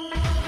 Música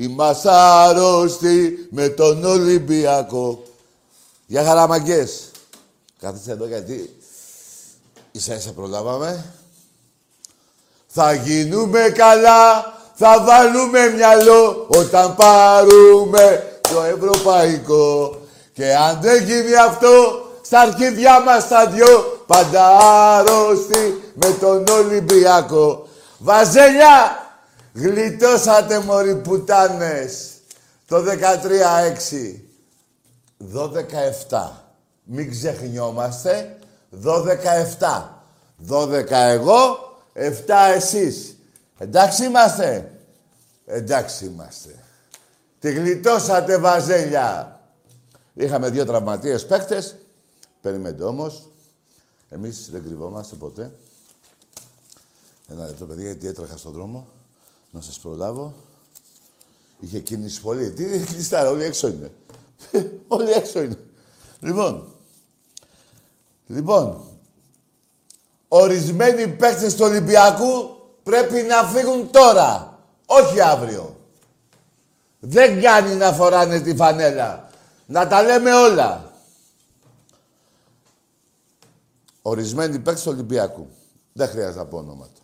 Είμαστε άρρωστοι με τον Ολυμπιακό. Για χαραμαγκές. Κάθεστε εδώ γιατί ίσα ίσα προλάβαμε. Θα γίνουμε καλά, θα βάλουμε μυαλό όταν πάρουμε το ευρωπαϊκό. Και αν δεν γίνει αυτό, στα αρχίδια μας τα δυο, πάντα άρρωστοι με τον Ολυμπιακό. Βαζέλια, Γλιτώσατε μωροί πουτάνες. Το 13-6. 12-7. Μην ξεχνιόμαστε. 12-7. 12 εγώ, 7 εσείς. Εντάξει είμαστε. Εντάξει είμαστε. Τη γλιτώσατε βαζέλια. Είχαμε δύο τραυματίες παίκτες. Περιμένετε όμως. Εμείς δεν κρυβόμαστε ποτέ. Ένα λεπτό, παιδιά, γιατί έτρεχα στον δρόμο να σας προλάβω. Είχε κίνηση πολύ. Τι κλειστάρα, όλοι έξω είναι. όλοι έξω είναι. Λοιπόν, λοιπόν, ορισμένοι παίκτες του Ολυμπιακού πρέπει να φύγουν τώρα, όχι αύριο. Δεν κάνει να φοράνε τη φανέλα. Να τα λέμε όλα. Ορισμένοι παίκτες του Ολυμπιακού. Δεν χρειάζεται να πω ονόματα.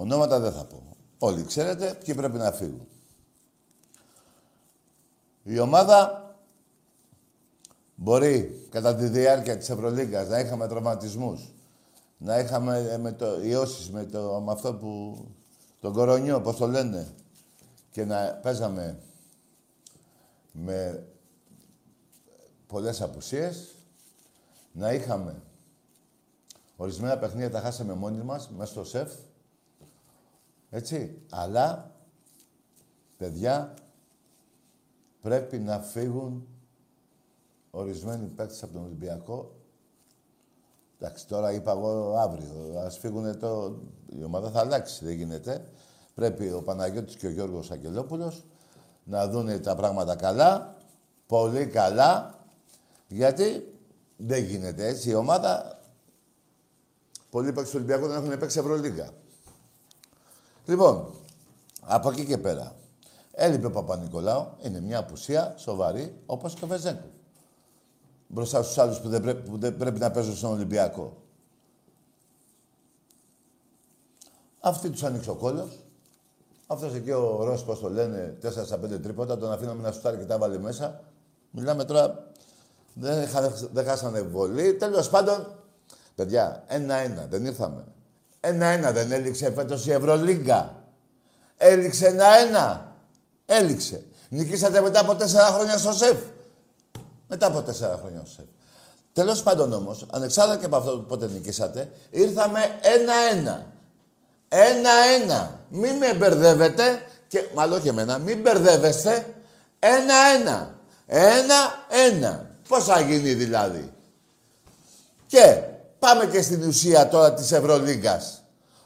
Ονόματα δεν θα πω. Όλοι ξέρετε ποιοι πρέπει να φύγουν. Η ομάδα μπορεί κατά τη διάρκεια της Ευρωλίγκας να είχαμε τραυματισμούς, να είχαμε ε, με το, ιώσεις με, το, με αυτό που... τον κορονιό, πώς το λένε, και να παίζαμε με πολλές απουσίες, να είχαμε ορισμένα παιχνίδια τα χάσαμε μόνοι μας, μέσα στο σεφ, έτσι. Αλλά, παιδιά, πρέπει να φύγουν ορισμένοι παίκτες από τον Ολυμπιακό. Εντάξει, τώρα είπα εγώ αύριο. Ας φύγουν το... Η ομάδα θα αλλάξει, δεν γίνεται. Πρέπει ο Παναγιώτης και ο Γιώργος Αγγελόπουλος να δουν τα πράγματα καλά, πολύ καλά, γιατί δεν γίνεται έτσι. Η ομάδα Πολλοί παίκτες του Ολυμπιακού δεν έχουν παίξει Ευρωλίγκα. Λοιπόν, από εκεί και πέρα. Έλειπε ο Παπα-Νικολάου. Είναι μια απουσία σοβαρή, όπως και ο Βεζέγκου. Μπροστά στους άλλους που δεν, πρέπει, που δεν πρέπει να παίζουν στον Ολυμπιακό. Αυτή τους άνοιξε ο κόλλος. Αυτός εκεί ο Ρος, πώς το λένε, 4 στα 5 τρίποτα, τον αφήναμε να σουτάρει και τα βάλει μέσα. Μιλάμε τώρα, δεν, δεν χάσανε βολή. Τέλος πάντων, παιδιά, ένα-ένα, δεν ήρθαμε. Ένα-ένα δεν έληξε φέτος η Ευρωλίγκα. Έληξε ένα-ένα. Έληξε. Νικήσατε μετά από τέσσερα χρόνια στο ΣΕΦ. Μετά από τέσσερα χρόνια στο ΣΕΦ. Τέλος πάντων όμως, ανεξάρτητα και από αυτό που πότε νικήσατε, ήρθαμε ένα-ένα. Ένα-ένα. Μην με μπερδεύετε και μάλλον και εμένα, μην μπερδεύεστε. Ένα-ένα. Ένα-ένα. Πώς θα γίνει δηλαδή. Και πάμε και στην ουσία τώρα της Ευρωλίγκας.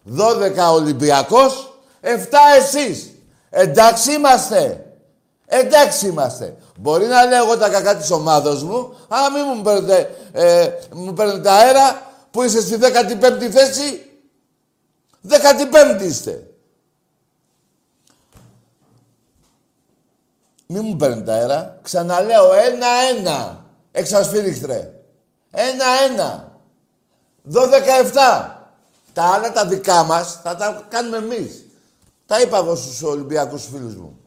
12 Ολυμπιακός, 7 εσείς. Εντάξει είμαστε. Εντάξει είμαστε. Μπορεί να λέω τα κακά της ομάδος μου, αλλά μην μου παίρνετε, ε, μου παίρνετε αέρα που είσαι στη 15η θέση. 15η είστε. Μην μου παίρνετε αέρα. Ξαναλέω ένα-ένα. Εξασφύριχτρε. Ένα-ένα. 12-17. Τα άλλα τα δικά μας θα τα κάνουμε εμείς. Τα είπα εγώ στους Ολυμπιακούς φίλους μου.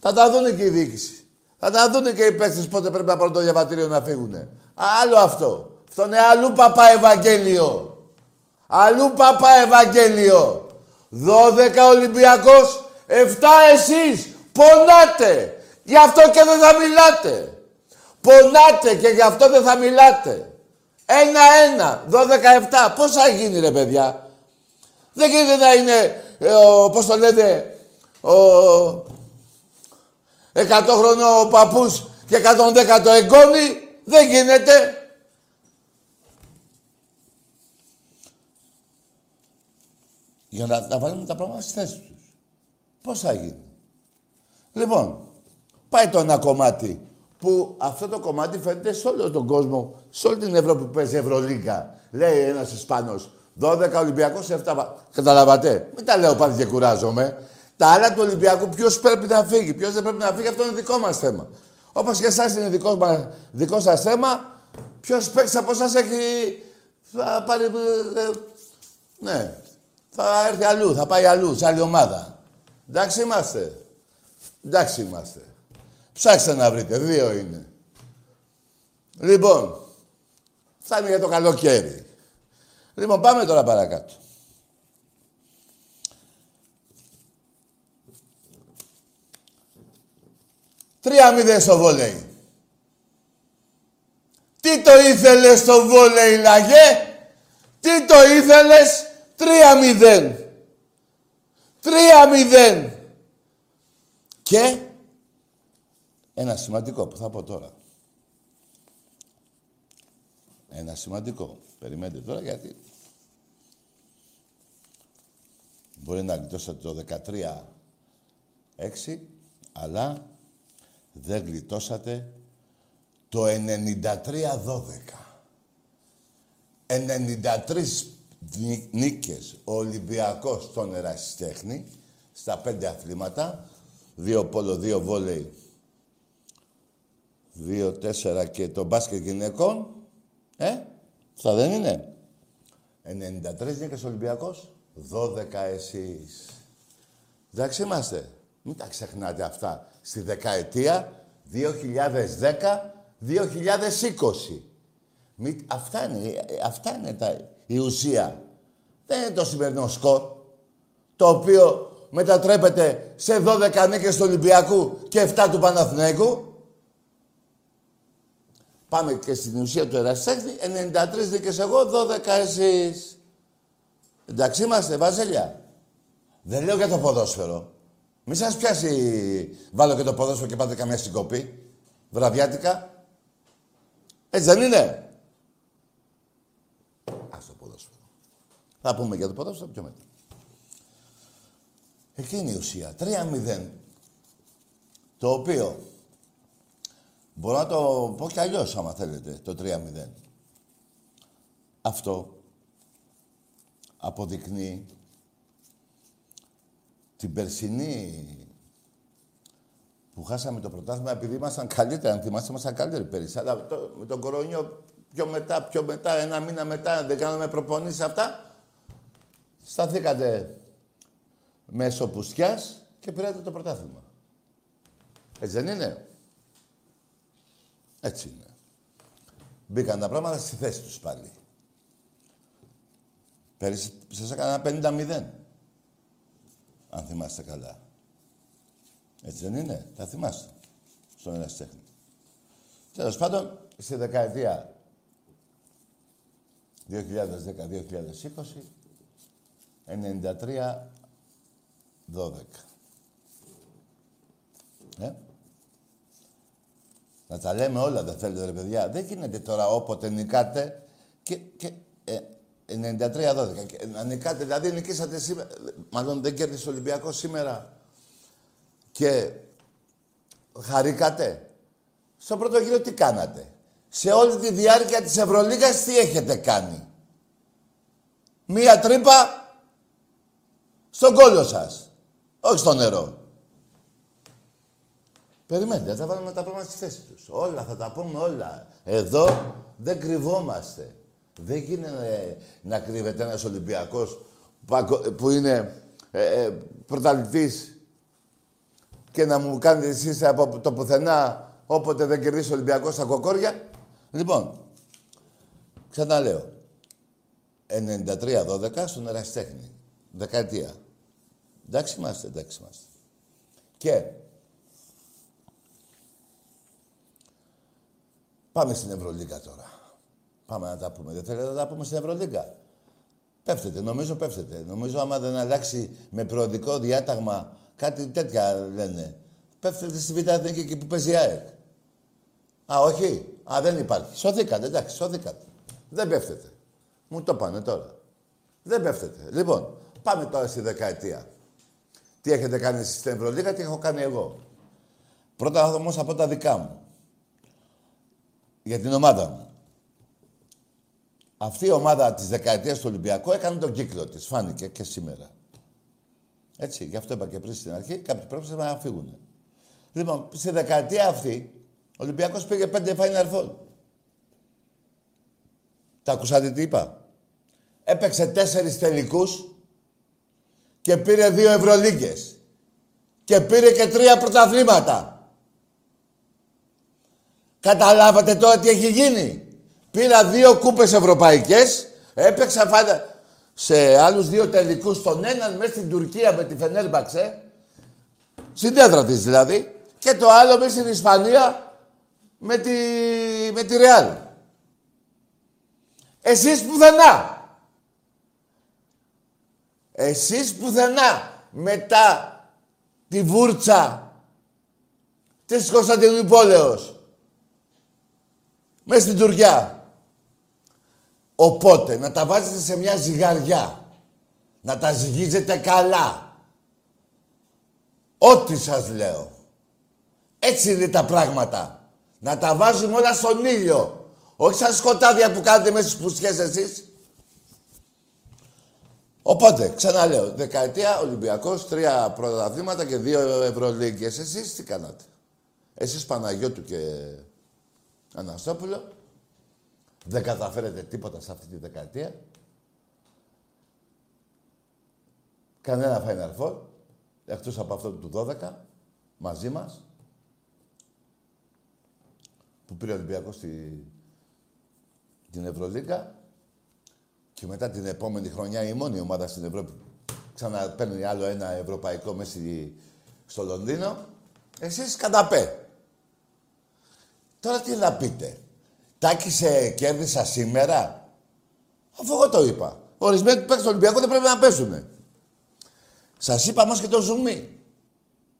Θα τα δούνε και η διοίκηση. Θα τα δούνε και οι παίκτες πότε πρέπει να πάρουν το διαβατήριο να φύγουν. Άλλο αυτό. Αυτό είναι αλλού παπά Ευαγγέλιο. Αλλού παπά Ευαγγέλιο. 12 Ολυμπιακός, 7 εσείς. Πονάτε. Γι' αυτό και δεν θα μιλάτε. Πονάτε και γι' αυτό δεν θα μιλάτε. Ένα-ένα, 12-7. Πώς θα γίνει ρε παιδιά; Δεν γίνεται να είναι, ε, ο, πώς το λένε, ο 100 χρονών ο παππούς και 110 το εγγόνι. Δεν γίνεται. Για να τα βάλουμε τα πράγματα στη θέση τους. Πώς θα γίνει; Λοιπόν, πάει το ένα κομμάτι που αυτό το κομμάτι φαίνεται σε όλο τον κόσμο, σε όλη την Ευρώπη που παίζει Ευρωλίγκα. Λέει ένας Ισπανός, 12 Ολυμπιακός, 7 Καταλαβατε. Μην τα λέω πάλι και κουράζομαι. Τα άλλα του Ολυμπιακού, ποιος πρέπει να φύγει, ποιος δεν πρέπει να φύγει, αυτό είναι δικό μας θέμα. Όπως και εσάς είναι δικό, μας, δικό σας θέμα, ποιος παίξει από εσάς έχει. Θα πάρει. Ε, ναι. Θα έρθει αλλού, θα πάει αλλού, σε άλλη ομάδα. Εντάξει είμαστε. Εντάξει είμαστε. Ψάξτε να βρείτε, δύο είναι. Λοιπόν, φτάνει για το καλοκαίρι. Λοιπόν, πάμε τώρα παρακάτω. Τρία μηδέν στο βόλεϊ. Τι το ήθελες στο βόλεϊ, Λαγέ; Τι το ήθελες; Τρία μηδέν. Τρία μηδέν. Και ένα σημαντικό που θα πω τώρα. Ένα σημαντικό. Περιμένετε τώρα γιατί μπορεί να γλιτώσετε το 13-6, αλλά δεν γλιτώσατε το 93-12. 93 νίκες ο Ολυμπιακός στον Ερασιτέχνη στα πέντε αθλήματα, δύο πόλο, δύο βόλεϊ, δύο τέσσερα και το μπάσκετ γυναικών. Ε, αυτά δεν είναι. 93 νίκες ο Ολυμπιακός, 12 εσείς. Εντάξει είμαστε. Μην τα ξεχνάτε αυτά στη δεκαετία 2010-2020. αυτά είναι, αυτά είναι τα, η ουσία. Δεν είναι το σημερινό σκορ, το οποίο μετατρέπεται σε 12 νίκες του Ολυμπιακού και 7 του Παναθηναϊκού. Πάμε και στην ουσία του Ερασιτέχνη, 93 νίκες εγώ, 12 εσείς. Εντάξει είμαστε, Βαζέλια. Δεν λέω για το ποδόσφαιρο. Μη σας πιάσει, βάλω και το ποδόσφαιρο και πάτε καμιά συγκοπή. Βραδιάτικα. Έτσι δεν είναι. Ας το ποδόσφαιρο. Θα πούμε για το ποδόσφαιρο πιο μετά. Εκείνη η ουσία. 3-0. Το οποίο μπορώ να το πω κι αλλιώς άμα θέλετε το 3-0. Αυτό αποδεικνύει την περσινή που χάσαμε το πρωτάθλημα επειδή ήμασταν καλύτερα. Αν θυμάστε, ήμασταν καλύτεροι πέρυσι. Αλλά το, με τον κορονοϊό πιο μετά, πιο μετά, ένα μήνα μετά, δεν κάναμε προπονήσεις αυτά. Σταθήκατε μέσω πουστιάς και πήρατε το πρωτάθλημα. Έτσι δεν είναι; Έτσι είναι. Μπήκαν τα πράγματα στη θέση τους πάλι. Πέρυσι σας έκανα 50-0. Αν θυμάστε καλά. Έτσι δεν είναι; Τα θυμάστε. Στον ερασιτέχνη. Τέλος πάντων, στη δεκαετία 2010-2020, 93-12. Ε; Να τα λέμε όλα, δεν θέλετε ρε παιδιά. Δεν γίνεται τώρα όποτε νικάτε και, και ε, 93-12. Να νικάτε, δηλαδή νικήσατε σήμερα, μάλλον δεν κέρδισε ο Ολυμπιακός σήμερα και χαρήκατε. Στο πρώτο γύρο τι κάνατε; Σε όλη τη διάρκεια της Ευρωλίγας τι έχετε κάνει; Μία τρύπα στον κόλλο σας. Όχι στο νερό. Περιμένετε, θα βάλουμε τα πράγματα στη θέση τους. Όλα, θα τα πούμε όλα. Εδώ δεν κρυβόμαστε. Δεν γίνεται να κρύβεται ένας Ολυμπιακός που είναι ε, ε, πρωταλητής και να μου κάνετε εσείς από το πουθενά όποτε δεν κερδίσει ο Ολυμπιακός στα κοκόρια. Λοιπόν, ξαναλέω. 93-12 στον Εραστέχνη. Δεκαετία. Εντάξει είμαστε, εντάξει είμαστε. Και πάμε στην Ευρωλίγα τώρα. Πάμε να τα πούμε. Δεν θέλετε να τα πούμε στην Ευρωλίγα. Πέφτετε, νομίζω πέφτετε. Νομίζω άμα δεν αλλάξει με προοδικό διάταγμα κάτι τέτοια λένε. Πέφτετε στη Β' Εθνική εκεί που παίζει η ΑΕΚ. Α, όχι. Α, δεν υπάρχει. Σωθήκατε, εντάξει, σωθήκατε. Δεν πέφτετε. Μου το πάνε τώρα. Δεν πέφτετε. Λοιπόν, πάμε τώρα στη δεκαετία. Τι έχετε κάνει εσείς στην Ευρωλίγα, τι έχω κάνει εγώ. Πρώτα όμως από τα δικά μου. Για την ομάδα μου. Αυτή η ομάδα της δεκαετίας του Ολυμπιακού έκανε τον κύκλο της. Φάνηκε και σήμερα. Έτσι, γι' αυτό είπα και πριν στην αρχή, κάποιοι πρέπει να φύγουν. Λοιπόν, στη δεκαετία αυτή, ο Ολυμπιακός πήγε πέντε Final Four. Τα ακούσατε τι είπα; Έπαιξε τέσσερις τελικούς και πήρε δύο Ευρωλίγκες. Και πήρε και τρία πρωταθλήματα. Καταλάβατε τώρα τι έχει γίνει. Πήρα δύο κούπες ευρωπαϊκές, έπαιξα φάντα σε άλλους δύο τελικούς, τον έναν μέσα στην Τουρκία με τη Φενέρμπαξε, στην τέτρα της δηλαδή, και το άλλο μέσα στην Ισπανία με τη, με τη Ρεάλ. Εσείς πουθενά. Εσείς πουθενά. Μετά τη βούρτσα της Κωνσταντινούπολεως. Μέσα στην Τουρκία. Οπότε, να τα βάζετε σε μια ζυγαριά. Να τα ζυγίζετε καλά. Ό,τι σας λέω. Έτσι είναι τα πράγματα. Να τα βάζουμε όλα στον ήλιο. Όχι σαν σκοτάδια που κάνετε μέσα στις πουστιές εσείς. Οπότε, ξαναλέω, δεκαετία Ολυμπιακός, τρία πρωταθλήματα και δύο Ευρωλίγκες. Εσείς τι κάνατε; Εσείς Παναγιώτου και Αναστόπουλο. Δεν καταφέρετε τίποτα σε αυτή τη δεκαετία. Κανένα Final Four, εκτός από αυτό του 12, μαζί μας, που πήρε ο Ολυμπιακός στη, την Ευρωλίγκα και μετά την επόμενη χρονιά η μόνη ομάδα στην Ευρώπη ξαναπαίρνει άλλο ένα ευρωπαϊκό μέση στο Λονδίνο. Εσείς καταπέ. Τώρα τι να πείτε. Τάκη σε κέρδισα σήμερα; Αφού εγώ το είπα. Ορισμένοι που παίξουν Ολυμπιακό δεν πρέπει να πέσουν. Σας είπα όμως και το ζουμί.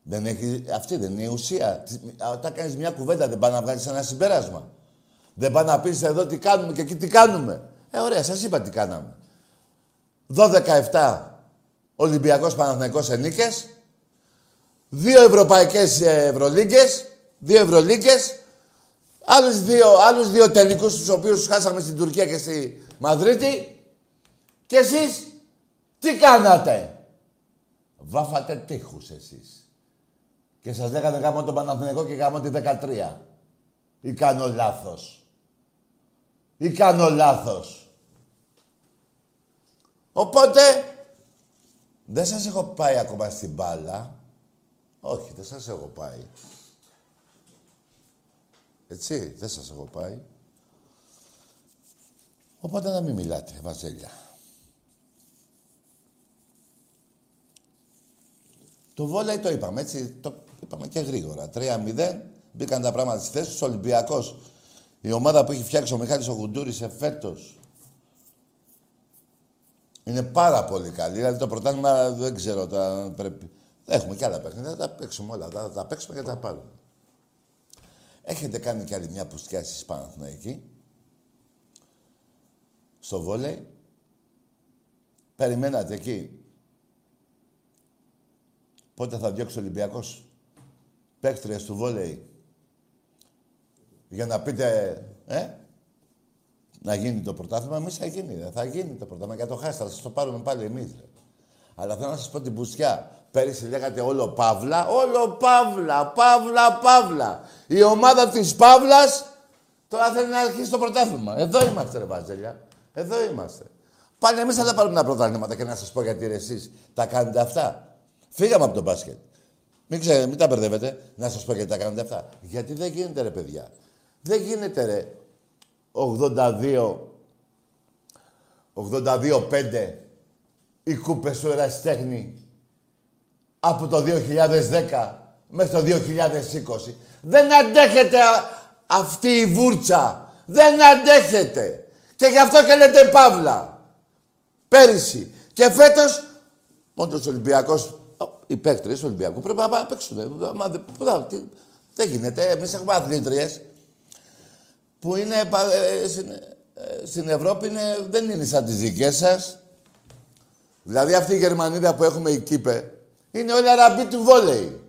Δεν έχει, αυτή δεν είναι η ουσία. Όταν κάνεις μια κουβέντα, δεν πάει να βγάλεις ένα συμπέρασμα. Δεν πάει να πεις εδώ τι κάνουμε και εκεί τι κάνουμε. Ε, ωραία, σας είπα τι κάναμε. 12-17 Ολυμπιακός Παναθηναϊκός σε νίκες. Δύο Ευρωπαϊκές Ευρωλίγκες. Δύο Ευρωλίγκες. Άλλους δύο, άλλους δύο τελικούς τους οποίους χάσαμε στην Τουρκία και στη Μαδρίτη. Και εσείς Τι κάνατε; Βάφατε τείχους εσείς. Και σας λέγανε γάμο τον Παναθηναϊκό και γάμο τη 13. Ή κάνω λάθος. Ή κάνω λάθος. Οπότε, δεν σας έχω πάει ακόμα στην μπάλα. Όχι, δεν σας έχω πάει. Έτσι, δεν σας έχω πάει. Οπότε να μην μιλάτε, Βασίλια. Το βόλεϊ το είπαμε, έτσι, το είπαμε και γρήγορα. 3-0, μπήκαν τα πράγματα στις θέσεις. Ο Ολυμπιακός, η ομάδα που έχει φτιάξει ο Μιχάλης ο Γουντούρης εφέτος, είναι πάρα πολύ καλή. Δηλαδή το πρωτάθλημα δεν ξέρω, τα πρέπει... Έχουμε και άλλα παιχνίδια, θα τα παίξουμε όλα, θα τα παίξουμε και θα τα πάρουμε. Έχετε κάνει κι άλλη μια πουστιά εσείς Παναθηναϊκοί, στο βόλεϊ. Περιμένατε εκεί. Πότε θα διώξει ο Ολυμπιακός παίκτριες του βόλεϊ; Για να πείτε, ε, να γίνει το πρωτάθλημα, εμείς θα γίνει. Δεν θα γίνει το πρωτάθλημα. Για το χάστα, θα σας το πάρουμε πάλι εμείς. Αλλά θέλω να σας πω την πουστιά. Πέρυσι λέγατε όλο Παύλα, όλο Παύλα, Παύλα, Παύλα. Η ομάδα της Παύλας τώρα θέλει να αρχίσει το πρωτάθλημα. Εδώ είμαστε, ρε Βαζέλια. Εδώ είμαστε. Πάλι εμείς θα τα πάρουμε τα πρωτάθληματα και να σας πω γιατί εσείς τα κάνετε αυτά. Φύγαμε από το μπάσκετ. Μην, ξέρετε, μην τα μπερδεύετε. Να σας πω γιατί τα κάνετε αυτά. Γιατί δεν γίνεται, ρε παιδιά. Δεν γίνεται, ρε. 82, 82-5 οι κούπες του Ερασιτέχνη από το 2010 μέχρι το 2020. Δεν αντέχετε αυτή η βούρτσα. Δεν αντέχετε. Και γι' αυτό και λέτε Παύλα. Πέρυσι. Και φέτος, μόνο ο Ολυμπιακός, οι παίκτες του Ολυμπιακού πρέπει να παίξουν. Δεν γίνεται. Εμείς έχουμε αθλήτριες που είναι, ε, ε, στην Ευρώπη είναι, δεν είναι σαν τις δικές σας. Δηλαδή αυτή η Γερμανίδα που έχουμε η Κύπε είναι ο Ελαραμπή του βόλεϊ.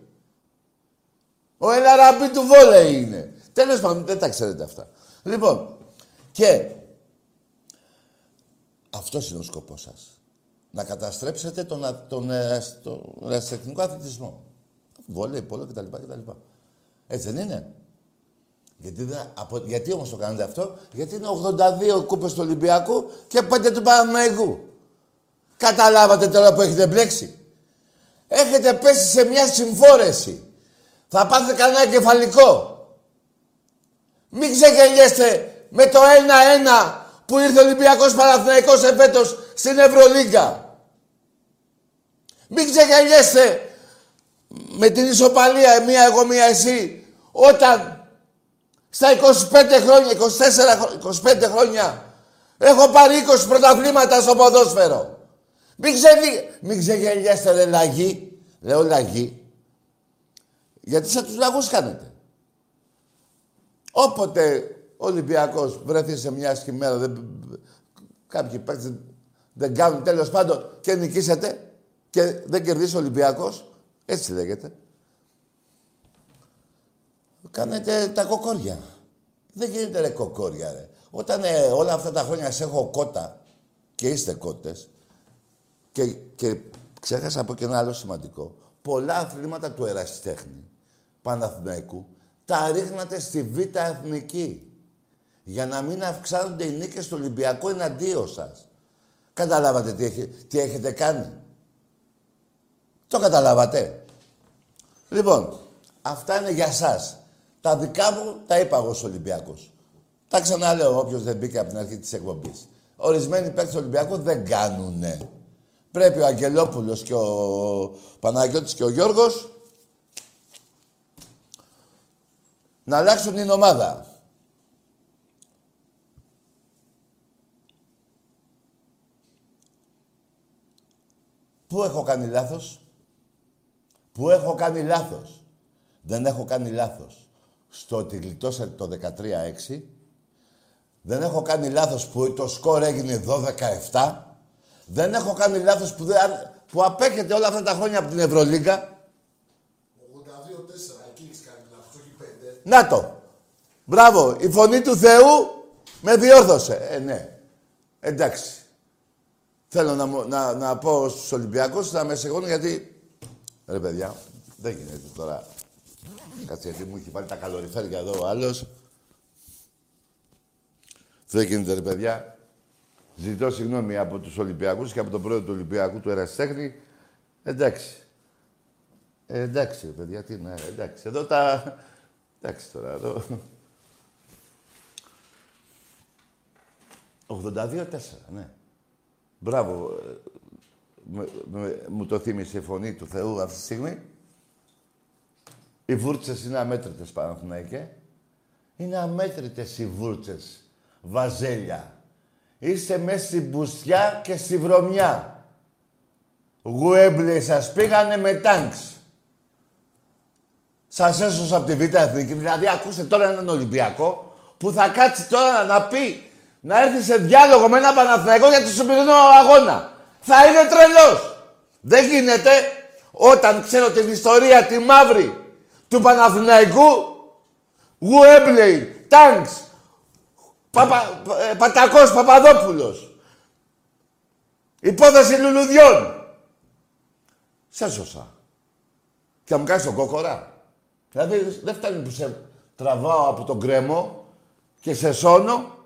Ο Ελαραμπή του βόλεϊ είναι. Τέλος πάντων, δεν τα ξέρετε αυτά. Λοιπόν, και αυτός είναι ο σκοπός σας. Να καταστρέψετε τον, τον, ε, τον, αθλητισμό. Βόλεϊ, πόλο κτλ. κτλ. Έτσι δεν είναι; Γιατί, δεν, από, γιατί όμως το κάνετε αυτό, γιατί είναι 82 κούπες του Ολυμπιακού και 5 του Παναμαϊκού. Καταλάβατε τώρα που έχετε μπλέξει. Έχετε πέσει σε μια συμφόρεση. Θα πάθετε κανένα κεφαλικό. Μην ξεγελιέστε με το 1-1 που ήρθε ο Ολυμπιακός Παναθηναϊκός εφέτος στην Ευρωλίγκα. Μην ξεγελιέστε με την ισοπαλία, μία εγώ, μία εσύ, όταν στα 25 χρόνια, 24, 25 χρόνια έχω πάρει 20 πρωταβλήματα στο ποδόσφαιρο. Μην, ξεδι... Μην ξεγελιάστε ρε λαγί. Λέω λαγί. Γιατί σαν τους λαγούς κάνετε. Όποτε ο Ολυμπιακός βρεθεί σε μια σχημέρα, δεν... κάποιοι παίκτες δεν κάνουν τέλος πάντων και νικήσετε και δεν κερδίσει ο Ολυμπιακός, έτσι λέγεται. Κάνετε τα κοκόρια. Δεν γίνεται ρε κοκόρια ρε. Όταν ε, όλα αυτά τα χρόνια σε έχω κότα και είστε κότες και, και ξέχασα από και ένα άλλο σημαντικό. Πολλά αθλήματα του ερασιτέχνη Παναθηναϊκού τα ρίχνατε στη Β' Εθνική για να μην αυξάνονται οι νίκες του Ολυμπιακού εναντίον σας. Καταλάβατε τι, τι έχετε κάνει; Το καταλάβατε; Λοιπόν, αυτά είναι για σας. Τα δικά μου τα είπα εγώ στους Ολυμπιακούς. Τα ξαναλέω όποιος δεν μπήκε από την αρχή της εκπομπής. Ορισμένοι παίκτες του Ολυμπιακού δεν κάνουνε. Πρέπει ο Αγγελόπουλος και ο Παναγιώτης και ο Γιώργος να αλλάξουν την ομάδα. Πού έχω κάνει λάθος; Πού έχω κάνει λάθος; Δεν έχω κάνει λάθος στο ότι γλιτώσατε το 13-6. Δεν έχω κάνει λάθος που το σκορ έγινε 12-7. Δεν έχω κάνει λάθος που, δεν, που απέχεται όλα αυτά τα χρόνια από την Ευρωλίγκα. 82-4, εκεί έχεις κάνει λάθος, όχι 5. Να το. Μπράβο. Η φωνή του Θεού με διόρθωσε. Ε, ναι. Εντάξει. θέλω να, να, να πω στους Ολυμπιακούς να με συγχωρούν γιατί... Ρε παιδιά, δεν γίνεται τώρα. Κάτσε γιατί μου έχει βάλει τα καλοριφέρια εδώ ο άλλος. Δεν γίνεται ρε παιδιά. Ζητώ συγγνώμη από τους Ολυμπιακούς και από τον πρόεδρο του Ολυμπιακού του Εραστέχνη. Εντάξει. Ε, εντάξει, παιδιά, τι είναι, εντάξει. Εδώ τα... Εντάξει τώρα, εδώ... 82-4, ναι. Μπράβο. Ε, μου το θύμισε η φωνή του Θεού αυτή τη στιγμή. Οι βούρτσες είναι αμέτρητες, Παναθηναϊκέ. Είναι αμέτρητες οι βούρτσες. Βαζέλια. Είστε μέσα στην μπουστιά και στη βρωμιά. Γουέμπλε σας πήγανε με τάγκς. Σας έσωσα από τη Β' Εθνική. Δηλαδή, ακούστε τώρα έναν Ολυμπιακό που θα κάτσει τώρα να πει, να έρθει σε διάλογο με ένα Παναθηναϊκό για το σημερινό αγώνα. Θα είναι τρελός. Δεν γίνεται όταν ξέρω την ιστορία τη μαύρη του Παναθηναϊκού, Γουέμπλεϊ, Τάγκς, Παπα, ε, Πατακός Παπαδόπουλος. Υπόθεση λουλουδιών. Σε σώσα. Και θα μου κάνεις τον κόκορα. Δηλαδή δεν φτάνει που σε τραβάω από τον κρέμο και σε σώνω,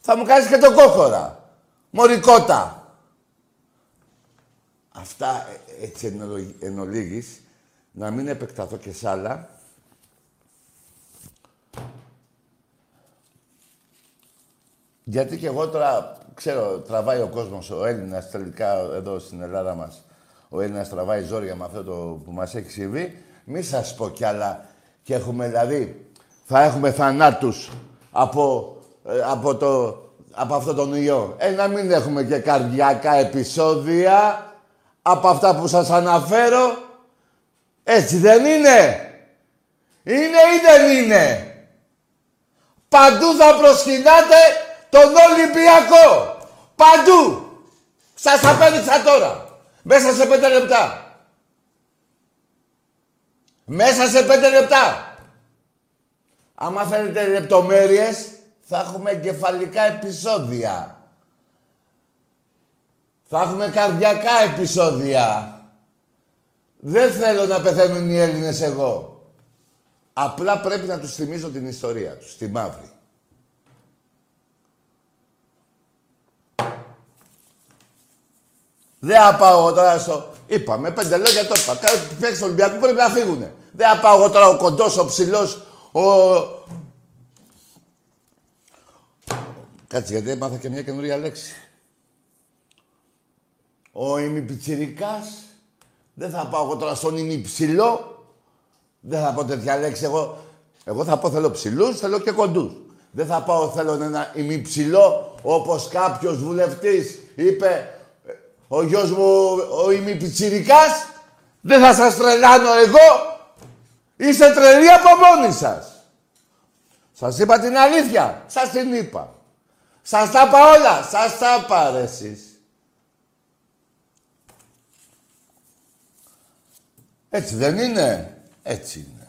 θα μου κάνεις και τον κόκορα. Μωρικότα. Αυτά ε, έτσι εν ολίγης, να μην επεκταθώ και σ' άλλα. Γιατί και εγώ τώρα, ξέρω, τραβάει ο κόσμος, ο Έλληνας τελικά εδώ στην Ελλάδα μας, ο Έλληνας τραβάει ζόρια με αυτό το που μας έχει συμβεί. Μη σας πω κι άλλα. Και έχουμε δηλαδή, θα έχουμε θανάτους από, ε, από, το, από αυτό τον ιό. Ε, να μην έχουμε και καρδιακά επεισόδια από αυτά που σας αναφέρω. Έτσι δεν είναι. Είναι ή δεν είναι. Παντού θα προσκυνάτε τον Ολυμπιακό. Παντού. Σας απέδειξα τώρα. Μέσα σε πέντε λεπτά. Μέσα σε πέντε λεπτά. Άμα θέλετε λεπτομέρειες, θα έχουμε εγκεφαλικά επεισόδια. Θα έχουμε καρδιακά επεισόδια. Δεν θέλω να πεθαίνουν οι Έλληνες εγώ. Απλά πρέπει να τους θυμίζω την ιστορία τους, τη μαύρη. Δεν θα πάω εγώ τώρα στο... Είπαμε, πέντε λόγια το είπα. Κάτι παίξεις του Ολυμπιακού πρέπει να φύγουνε. Δεν θα πάω εγώ τώρα ο κοντός, ο ψηλός, ο... Κάτσε γιατί έμαθα και μια καινούργια λέξη. Ο ημιπιτσιρικάς. Δεν θα πάω εγώ τώρα στον ημιψηλό. Δεν θα πω τέτοια λέξη εγώ. Εγώ θα πω θέλω ψηλούς, θέλω και κοντούς. Δεν θα πάω θέλω ένα ημιψηλό όπως κάποιος βουλευτής είπε ο γιος μου ο ημιπιτσιρικάς. Δεν θα σας τρελάνω εγώ. Είστε τρελοί από μόνοι σας. Σας είπα την αλήθεια. Σας την είπα. Σας τα είπα όλα. Σας τα είπα ρε εσείς. Έτσι δεν είναι; Έτσι είναι.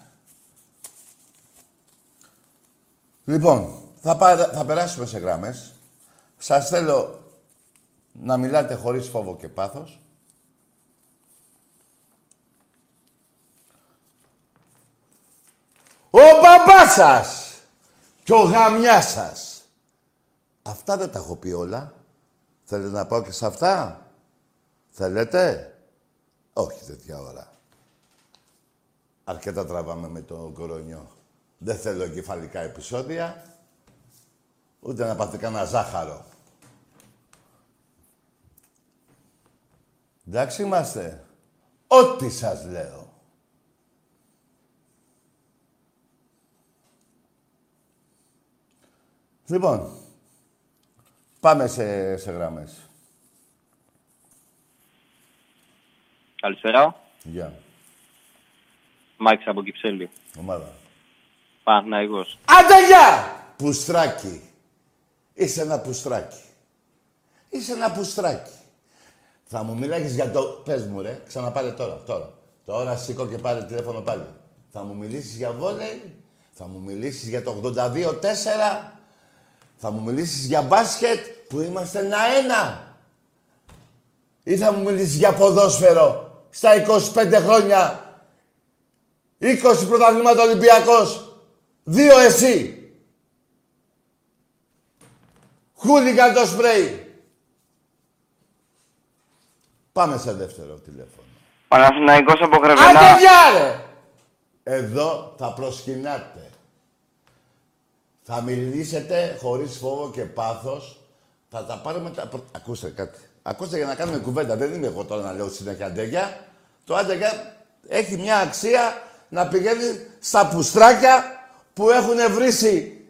Λοιπόν, θα, θα περάσουμε σε γράμμες. Σας θέλω να μιλάτε χωρίς φόβο και πάθος. Ο μπαμπάς σας και ο γαμιάς σας. Αυτά δεν τα έχω πει όλα. Θέλετε να πάω και σε αυτά; Θέλετε; Όχι τέτοια ώρα. Αρκετά τραβάμε με τον κορονιό. Δεν θέλω κεφαλικά επεισόδια. Ούτε να πάτε κανένα ζάχαρο. Εντάξει είμαστε. Ό,τι σας λέω. Λοιπόν, πάμε σε, σε γραμμές. Καλησπέρα. Γεια. Μάκης από Κυψέλη. Ομάδα. Παναθηναϊκός. Άντε γεια! Πουστράκι. Είσαι ένα πουστράκι. Είσαι ένα πουστράκι. Θα μου μιλάγεις για το... Πες μου ρε, ξαναπάρε τώρα, τώρα. Τώρα σήκω και πάρε τηλέφωνο πάλι. Θα μου μιλήσεις για βόλεϊ, θα μου μιλήσεις για το 82-4, θα μου μιλήσεις για μπάσκετ που είμαστε ένα-ένα. Ή θα μου μιλήσεις για ποδόσφαιρο στα 25 χρόνια. 20 πρωταθλήματα Ολυμπιακός, δύο εσύ. Χούλιγκαν το σπρέι. Πάμε σε δεύτερο τηλέφωνο. Παναθηναϊκός από Γρεβενά. Άντε! Εδώ θα προσκυνάτε. Θα μιλήσετε χωρίς φόβο και πάθος. Θα τα πάρουμε τα... Ακούστε κάτι. Ακούστε για να κάνουμε κουβέντα. Δεν είναι εγώ τώρα να λέω συνέχεια αντέγια. Το αντέγια έχει μια αξία να πηγαίνει στα πουστράκια που έχουν βρήσει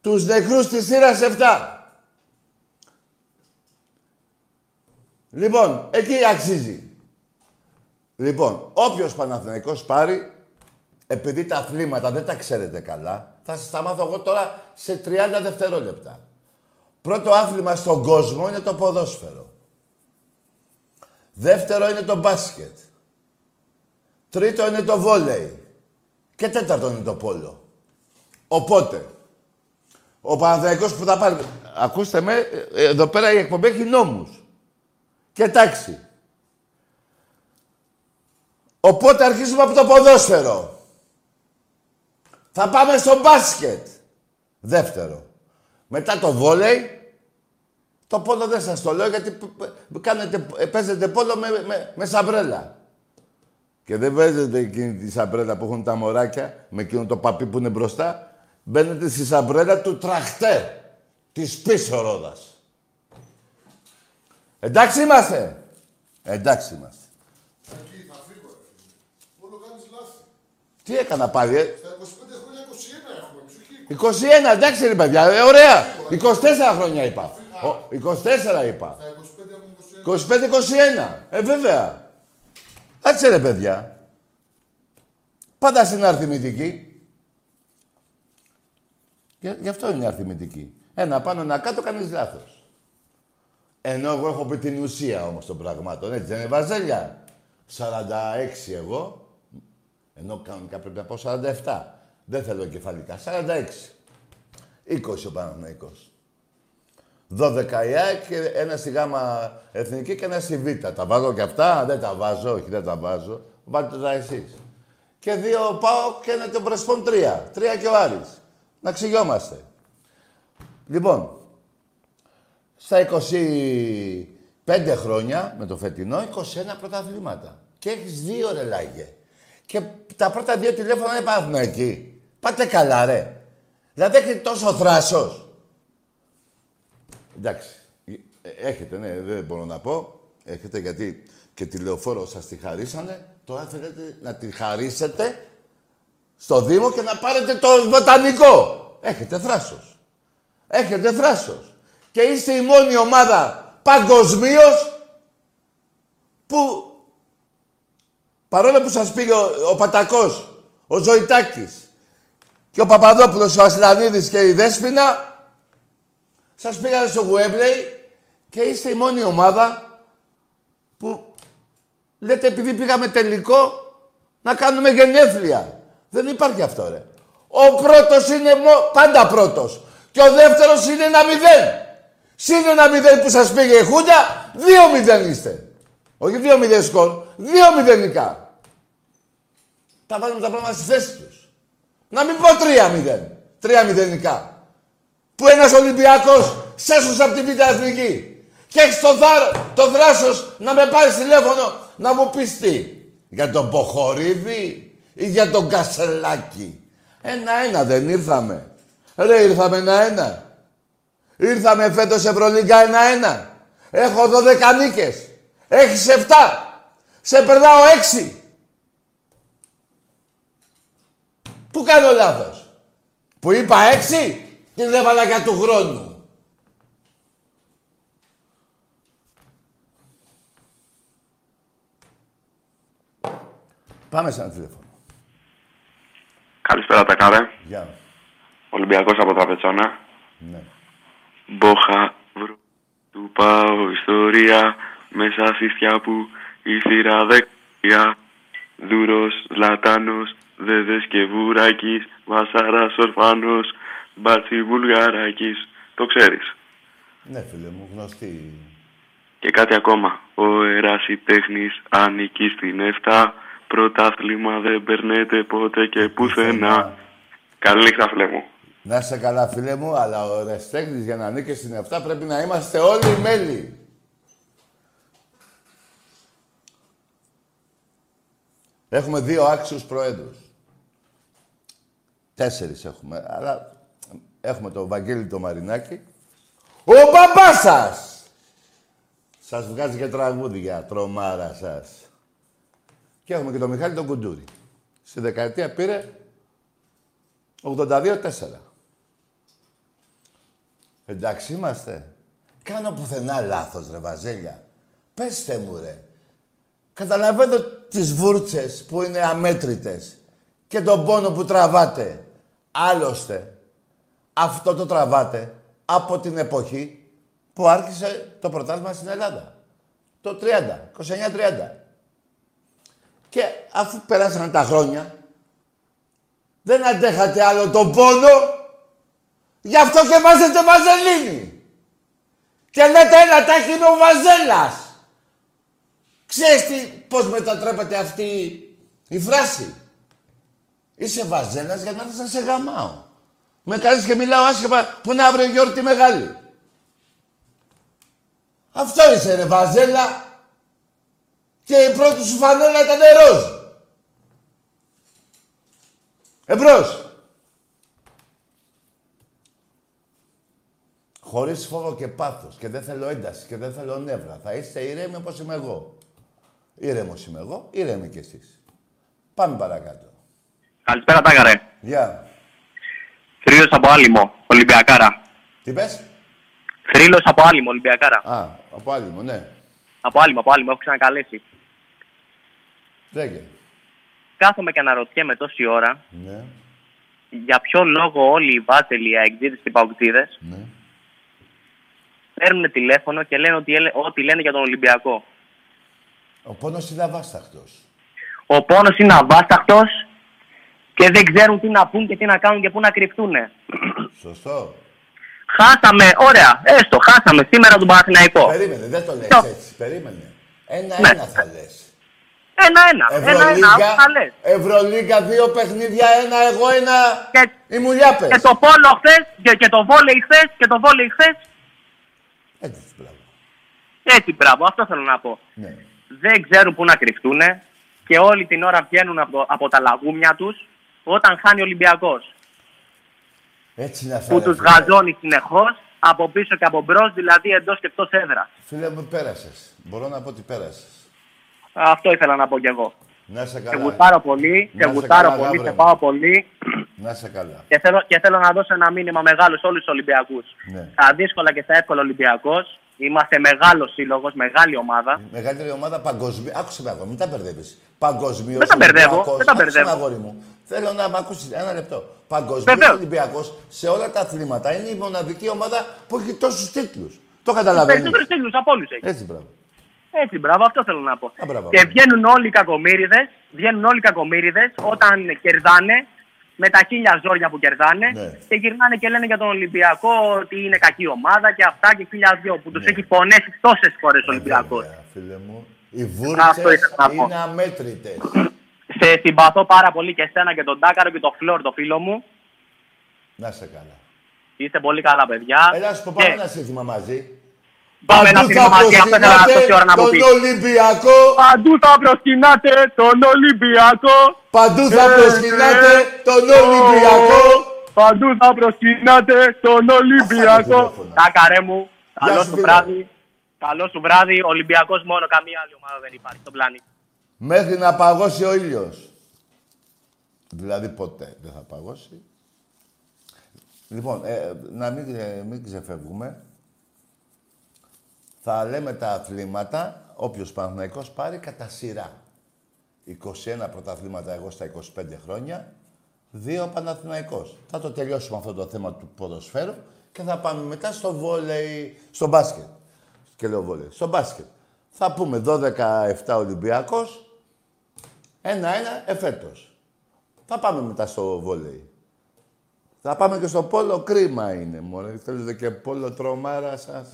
τους νεκρούς της θύρας 7. Λοιπόν, εκεί αξίζει. Λοιπόν, όποιος Παναθηναϊκός πάρει, επειδή τα αθλήματα δεν τα ξέρετε καλά, θα σας τα μάθω εγώ τώρα σε 30 δευτερόλεπτα. Πρώτο άθλημα στον κόσμο είναι το ποδόσφαιρο. Δεύτερο είναι το μπάσκετ. Τρίτο είναι το βόλεϊ. Και τέταρτο είναι το πόλο. Οπότε, ο Παναθηναϊκός που θα πάρει... Ακούστε με, ε, εδώ πέρα η εκπομπή έχει νόμους και. Οπότε αρχίζουμε από το ποδόσφαιρο. Θα πάμε στο μπάσκετ. Δεύτερο. Μετά το βόλεϊ. Το πόλο δεν σας το λέω γιατί κάνετε, παίζετε πόλο με, με, σαμπρέλα. Και δεν παίζετε εκείνη τη σαμπρέλα που έχουν τα μωράκια με εκείνο το παπί που είναι μπροστά. Μπαίνετε στη σαμπρέλα του τραχτέ της πίσω ρόδας. Εντάξει είμαστε. Εντάξει είμαστε. Τι έκανα πάλι, ε; Στα 25 χρόνια 21 έχουμε. 21, εντάξει ρε παιδιά. Ε, ωραία. 24 χρόνια είπα. 24 είπα. 25-21. Ε, βέβαια. Κάτσε ρε παιδιά. Πάντα στην αριθμητική. Γι' αυτό είναι αριθμητική. Ένα πάνω, ένα κάτω, κάνεις λάθος. Ενώ εγώ έχω πει την ουσία όμως των πραγμάτων, έτσι δεν είναι βαζέλια. 46 εγώ, ενώ κανονικά πρέπει να πω 47. Δεν θέλω κεφαλικά. 46. 20 ο Παναθηναϊκός. 12 η ΑΕΚ, ένα στη γάμα εθνική και ένα στη Β. Τα βάζω και αυτά, δεν τα βάζω, όχι δεν τα βάζω. Βάλτε τα εσείς. Και δύο πάω και ένα τον Πρεσπον τρία. Τρία και ο Άρης. Να ξυγιόμαστε. Λοιπόν, στα 25 χρόνια με το φετινό, 21 πρωταθλήματα. Και έχεις δύο ρελάγε. Και τα πρώτα δύο τηλέφωνα δεν πάθουν εκεί. Πάτε καλά, ρε. Δηλαδή έχετε τόσο θράσος. Εντάξει. Έχετε, ναι, δεν μπορώ να πω. Έχετε γιατί και τηλεοφόρο σας τη χαρίσανε. Τώρα θέλετε να τη χαρίσετε στο Δήμο και να πάρετε το βοτανικό. Έχετε θράσος. Έχετε θράσος και είστε η μόνη ομάδα παγκοσμίως που παρόλο που σας πήγε ο, ο Πατακός, ο Ζωητάκης και ο Παπαδόπουλος, ο Ασλανίδης και η Δέσποινα σας πήγαν στο Γουέμπλεϊ και είστε η μόνη ομάδα που λέτε επειδή πήγαμε τελικό να κάνουμε γενέθλια. Δεν υπάρχει αυτό ρε. Ο πρώτος είναι πάντα πρώτος και ο δεύτερος είναι ένα μηδέν. Συν ένα μηδέν που σας πήγε η Χούντα, δύο μηδέν είστε. Όχι δύο μηδέν σκορ, δύο μηδενικά. Τα βάζουμε τα πράγματα στη θέση τους. Να μην πω τρία μηδέν, τρία μηδενικά. Που ένας Ολυμπιακός σέσωσες από την Β' Εθνική. Και έχεις το, δα, το δράσος να με πάρει τηλέφωνο να μου πεις τι. Για τον Ποχορίδη ή για τον Κασελάκη. Ένα-ένα δεν ήρθαμε. Ρε ήρθαμε ένα-ένα. Ήρθαμε φέτος Ευρωλίγκα 1-1. Έχω 12 νίκες. Έχεις 7. Σε περνάω 6. Πού κάνω λάθος; Που είπα 6. Την έβαλα για του χρόνου. Πάμε σε ένα τηλέφωνο. Καλησπέρα τα κάρε. Γεια. Ολυμπιακός από Τραπετσόνα. Ναι. Μπόχα, βρω του πάω ιστορία μέσα στη που η θύρα δεξιά. Δούρος, Λατάνος, Δεδές και Βουράκης, Βασάρας, Ορφάνος, Μπάτσι Βουλγαράκης. Το ξέρεις. Ναι φίλε μου, γνωστή. Και κάτι ακόμα. Ο ερασιτέχνης ανήκει στην Εφτά Πρωτάθλημα δεν περνέται ποτέ και πουθενά. Καλή νύχτα φίλε μου. Να είσαι καλά, φίλε μου, αλλά ο Ρεστέχνης για να ανήκει στην 7 πρέπει να είμαστε όλοι μέλη. Έχουμε δύο άξιους προέδρους. Τέσσερις έχουμε, αλλά έχουμε τον Βαγγέλη το Μαρινάκη. Ο μπαμπάς σας! Σας βγάζει και τραγούδια, τρομάρα σας. Και έχουμε και τον Μιχάλη τον Κουντούρη. Στη δεκαετία πήρε 82-4. Εντάξει είμαστε. Κάνω πουθενά λάθος, ρε Βαζέλια. Πέστε μου, ρε. Καταλαβαίνω τις βούρτσες που είναι αμέτρητες και τον πόνο που τραβάτε. Άλλωστε, αυτό το τραβάτε από την εποχή που άρχισε το πρωτάθλημα στην Ελλάδα. Το 30, 29-30. Και αφού περάσαν τα χρόνια, δεν αντέχατε άλλο τον πόνο, γι' αυτό και βάζετε βαζελίνη. Και λέτε ένα τάχει είναι ο Βαζέλας. Ξέρεις τι, πώς μετατρέπεται αυτή η φράση; Είσαι βαζέλας για να έρθεις να σε γαμάω. Με κάνεις και μιλάω άσχημα που είναι αύριο γιορτή μεγάλη. Αυτό είσαι ρε βαζέλα. Και η πρώτη σου φανέλα ήταν ροζ. Εμπρός. Χωρίς φόβο και πάθος. Και δεν θέλω ένταση και δεν θέλω νεύρα. Θα είστε ήρεμοι όπως είμαι εγώ. Ήρεμος είμαι εγώ, ήρεμοι κι εσείς. Πάμε παρακάτω. Καλησπέρα, Τάκαρε. Γεια. Θρύλος από Άλυμο, Ολυμπιακάρα. Τι πες; Θρύλος από Άλυμο, Ολυμπιακάρα. Α, από άλλη μου, ναι. Από Άλυμο, από Άλυμο, έχω ξανακαλέσει. Λέγε. Κάθομαι και αναρωτιέμαι τόση ώρα Ναι, για ποιο λόγο όλοι οι βάτελοι, οι αεκτζίδες και οι παοκτζίδες ναι. Παίρνουν τηλέφωνο και λένε ότι, έλε- ό,τι λένε για τον Ολυμπιακό. Ο πόνος είναι αβάσταχτος. Ο πόνος είναι αβάσταχτος και δεν ξέρουν τι να πούν και τι να κάνουν και πού να κρυφτούν. Σωστό. Χάσαμε, ωραία, έστω, χάσαμε σήμερα τον Παναθηναϊκό. Περίμενε, δεν το λες Το- έτσι. Περίμενε. Ναι. Ένα-ένα θα λες. Ένα-ένα, ένα-ένα, Ευρωλίγκα, αυτό θα λες. Ευρωλίγκα, δύο παιχνίδια, ένα εγώ, ένα... Και- Οι μουλιάπες. Και το πόλο χθες και, και το βόλεϊ χθες και το βόλεϊ χθες. Έτσι, μπράβο. Έτσι, μπράβο, αυτό θέλω να πω. Ναι. δεν ξέρουν πού να κρυφτούν και όλη την ώρα βγαίνουν από, το- από τα λαγούμια τους όταν χάνει ο Ολυμπιακός. Έτσι είναι αυτά. Που ρε τους φίλε. γαζώνει συνεχώς από πίσω και από μπρος, δηλαδή εντός και εκτός έδρας. Φίλε μου, πέρασες. Μπορώ να πω ότι πέρασες. Αυτό ήθελα να πω κι εγώ. Να είσαι Σε καλά. γουστάρω πολύ, Να σε είσαι γουστάρω καλά, πολύ, γάβρε σε μου. πάω πολύ Να είσαι καλά. και θέλω, και θέλω να δώσω ένα μήνυμα μεγάλο σε όλους τους Ολυμπιακούς. Ναι. Στα δύσκολα και στα εύκολα Ολυμπιακός, είμαστε μεγάλος σύλλογος, μεγάλη ομάδα. Μεγαλύτερη ομάδα παγκοσμίω. Άκουσε με αγόρι, μην τα μπερδεύεις. Παγκοσμίως. Δεν τα μπερδεύω, δεν τα μπερδεύω. αγόρι μου. Θέλω να με ακούσεις ένα λεπτό. Παγκοσμίως Βεβαίως. Ολυμπιακός σε όλα τα αθλήματα είναι η μοναδική ομάδα που έχει τόσους τίτλους. Το Τους καταλαβαίνει. περισσότερους τίτλους από όλους έχει. Έτσι, μπράβο. Έτσι, μπράβο, αυτό θέλω να πω. Α, μπράβο, και μπράβο. βγαίνουν όλοι οι κακομύριδες, βγαίνουν όλοι οι κακομύριδες όταν κερδάνε με τα χίλια ζόρια που κερδάνε Ναι. και γυρνάνε και λένε για τον Ολυμπιακό ότι είναι κακή ομάδα και αυτά και χίλια δυο που τους Ναι. έχει πονέσει τόσες φορές ο Ολυμπιακός. Βέβαια, φίλε μου. Οι Αυτό βούρτσε ήθελα να πω. είναι αμέτρητες. Σε συμπαθώ πάρα πολύ και εσένα και τον Τάκαρο και τον Φλόρ, το φίλο μου. Να σε καλά. Είστε πολύ καλά παιδιά. Έλα, σου πω, Και πάμε ένα σύνθημα μαζί. Πάμε ένα Παντού σύνθημα θα μαζί, αυτό ήθελα να τόση ώρα να μου τον πει. Ολυμπιακό. Παντού θα προσκυνάτε τον Ολυμπιακό. Παντού θα Ε, προσκυνάτε ε, τον Ολυμπιακό. Παντού θα προσκυνάτε τον Ολυμπιακό. τηλέφωνα. Τάκαρε μου, Γεια καλό σου, σου φίλε. βράδυ. Καλό σου βράδυ. Ολυμπιακός μόνο, καμία άλλη ομάδα δεν υπάρχει στον πλανήτη. Μέχρι να παγώσει ο ήλιος. Δηλαδή ποτέ δεν θα παγώσει. Λοιπόν, ε, να μην, ε, μην ξεφεύγουμε. Θα λέμε τα αθλήματα, όποιος Παναθηναϊκός πάρει κατά σειρά. 21 πρωταθλήματα εγώ στα 25 χρόνια, δύο Παναθηναϊκός. Θα το τελειώσουμε αυτό το θέμα του ποδοσφαίρου και θα πάμε μετά στο βόλεϊ, στο μπάσκετ. Και λέω βόλεϊ, στο μπάσκετ. Θα πούμε 12-7 Ολυμπιακός, ένα-ένα εφέτος. Θα πάμε μετά στο βόλεϊ. Θα πάμε και στο πόλο, κρίμα είναι μωρέ. Θέλετε και πόλο τρομάρα σας.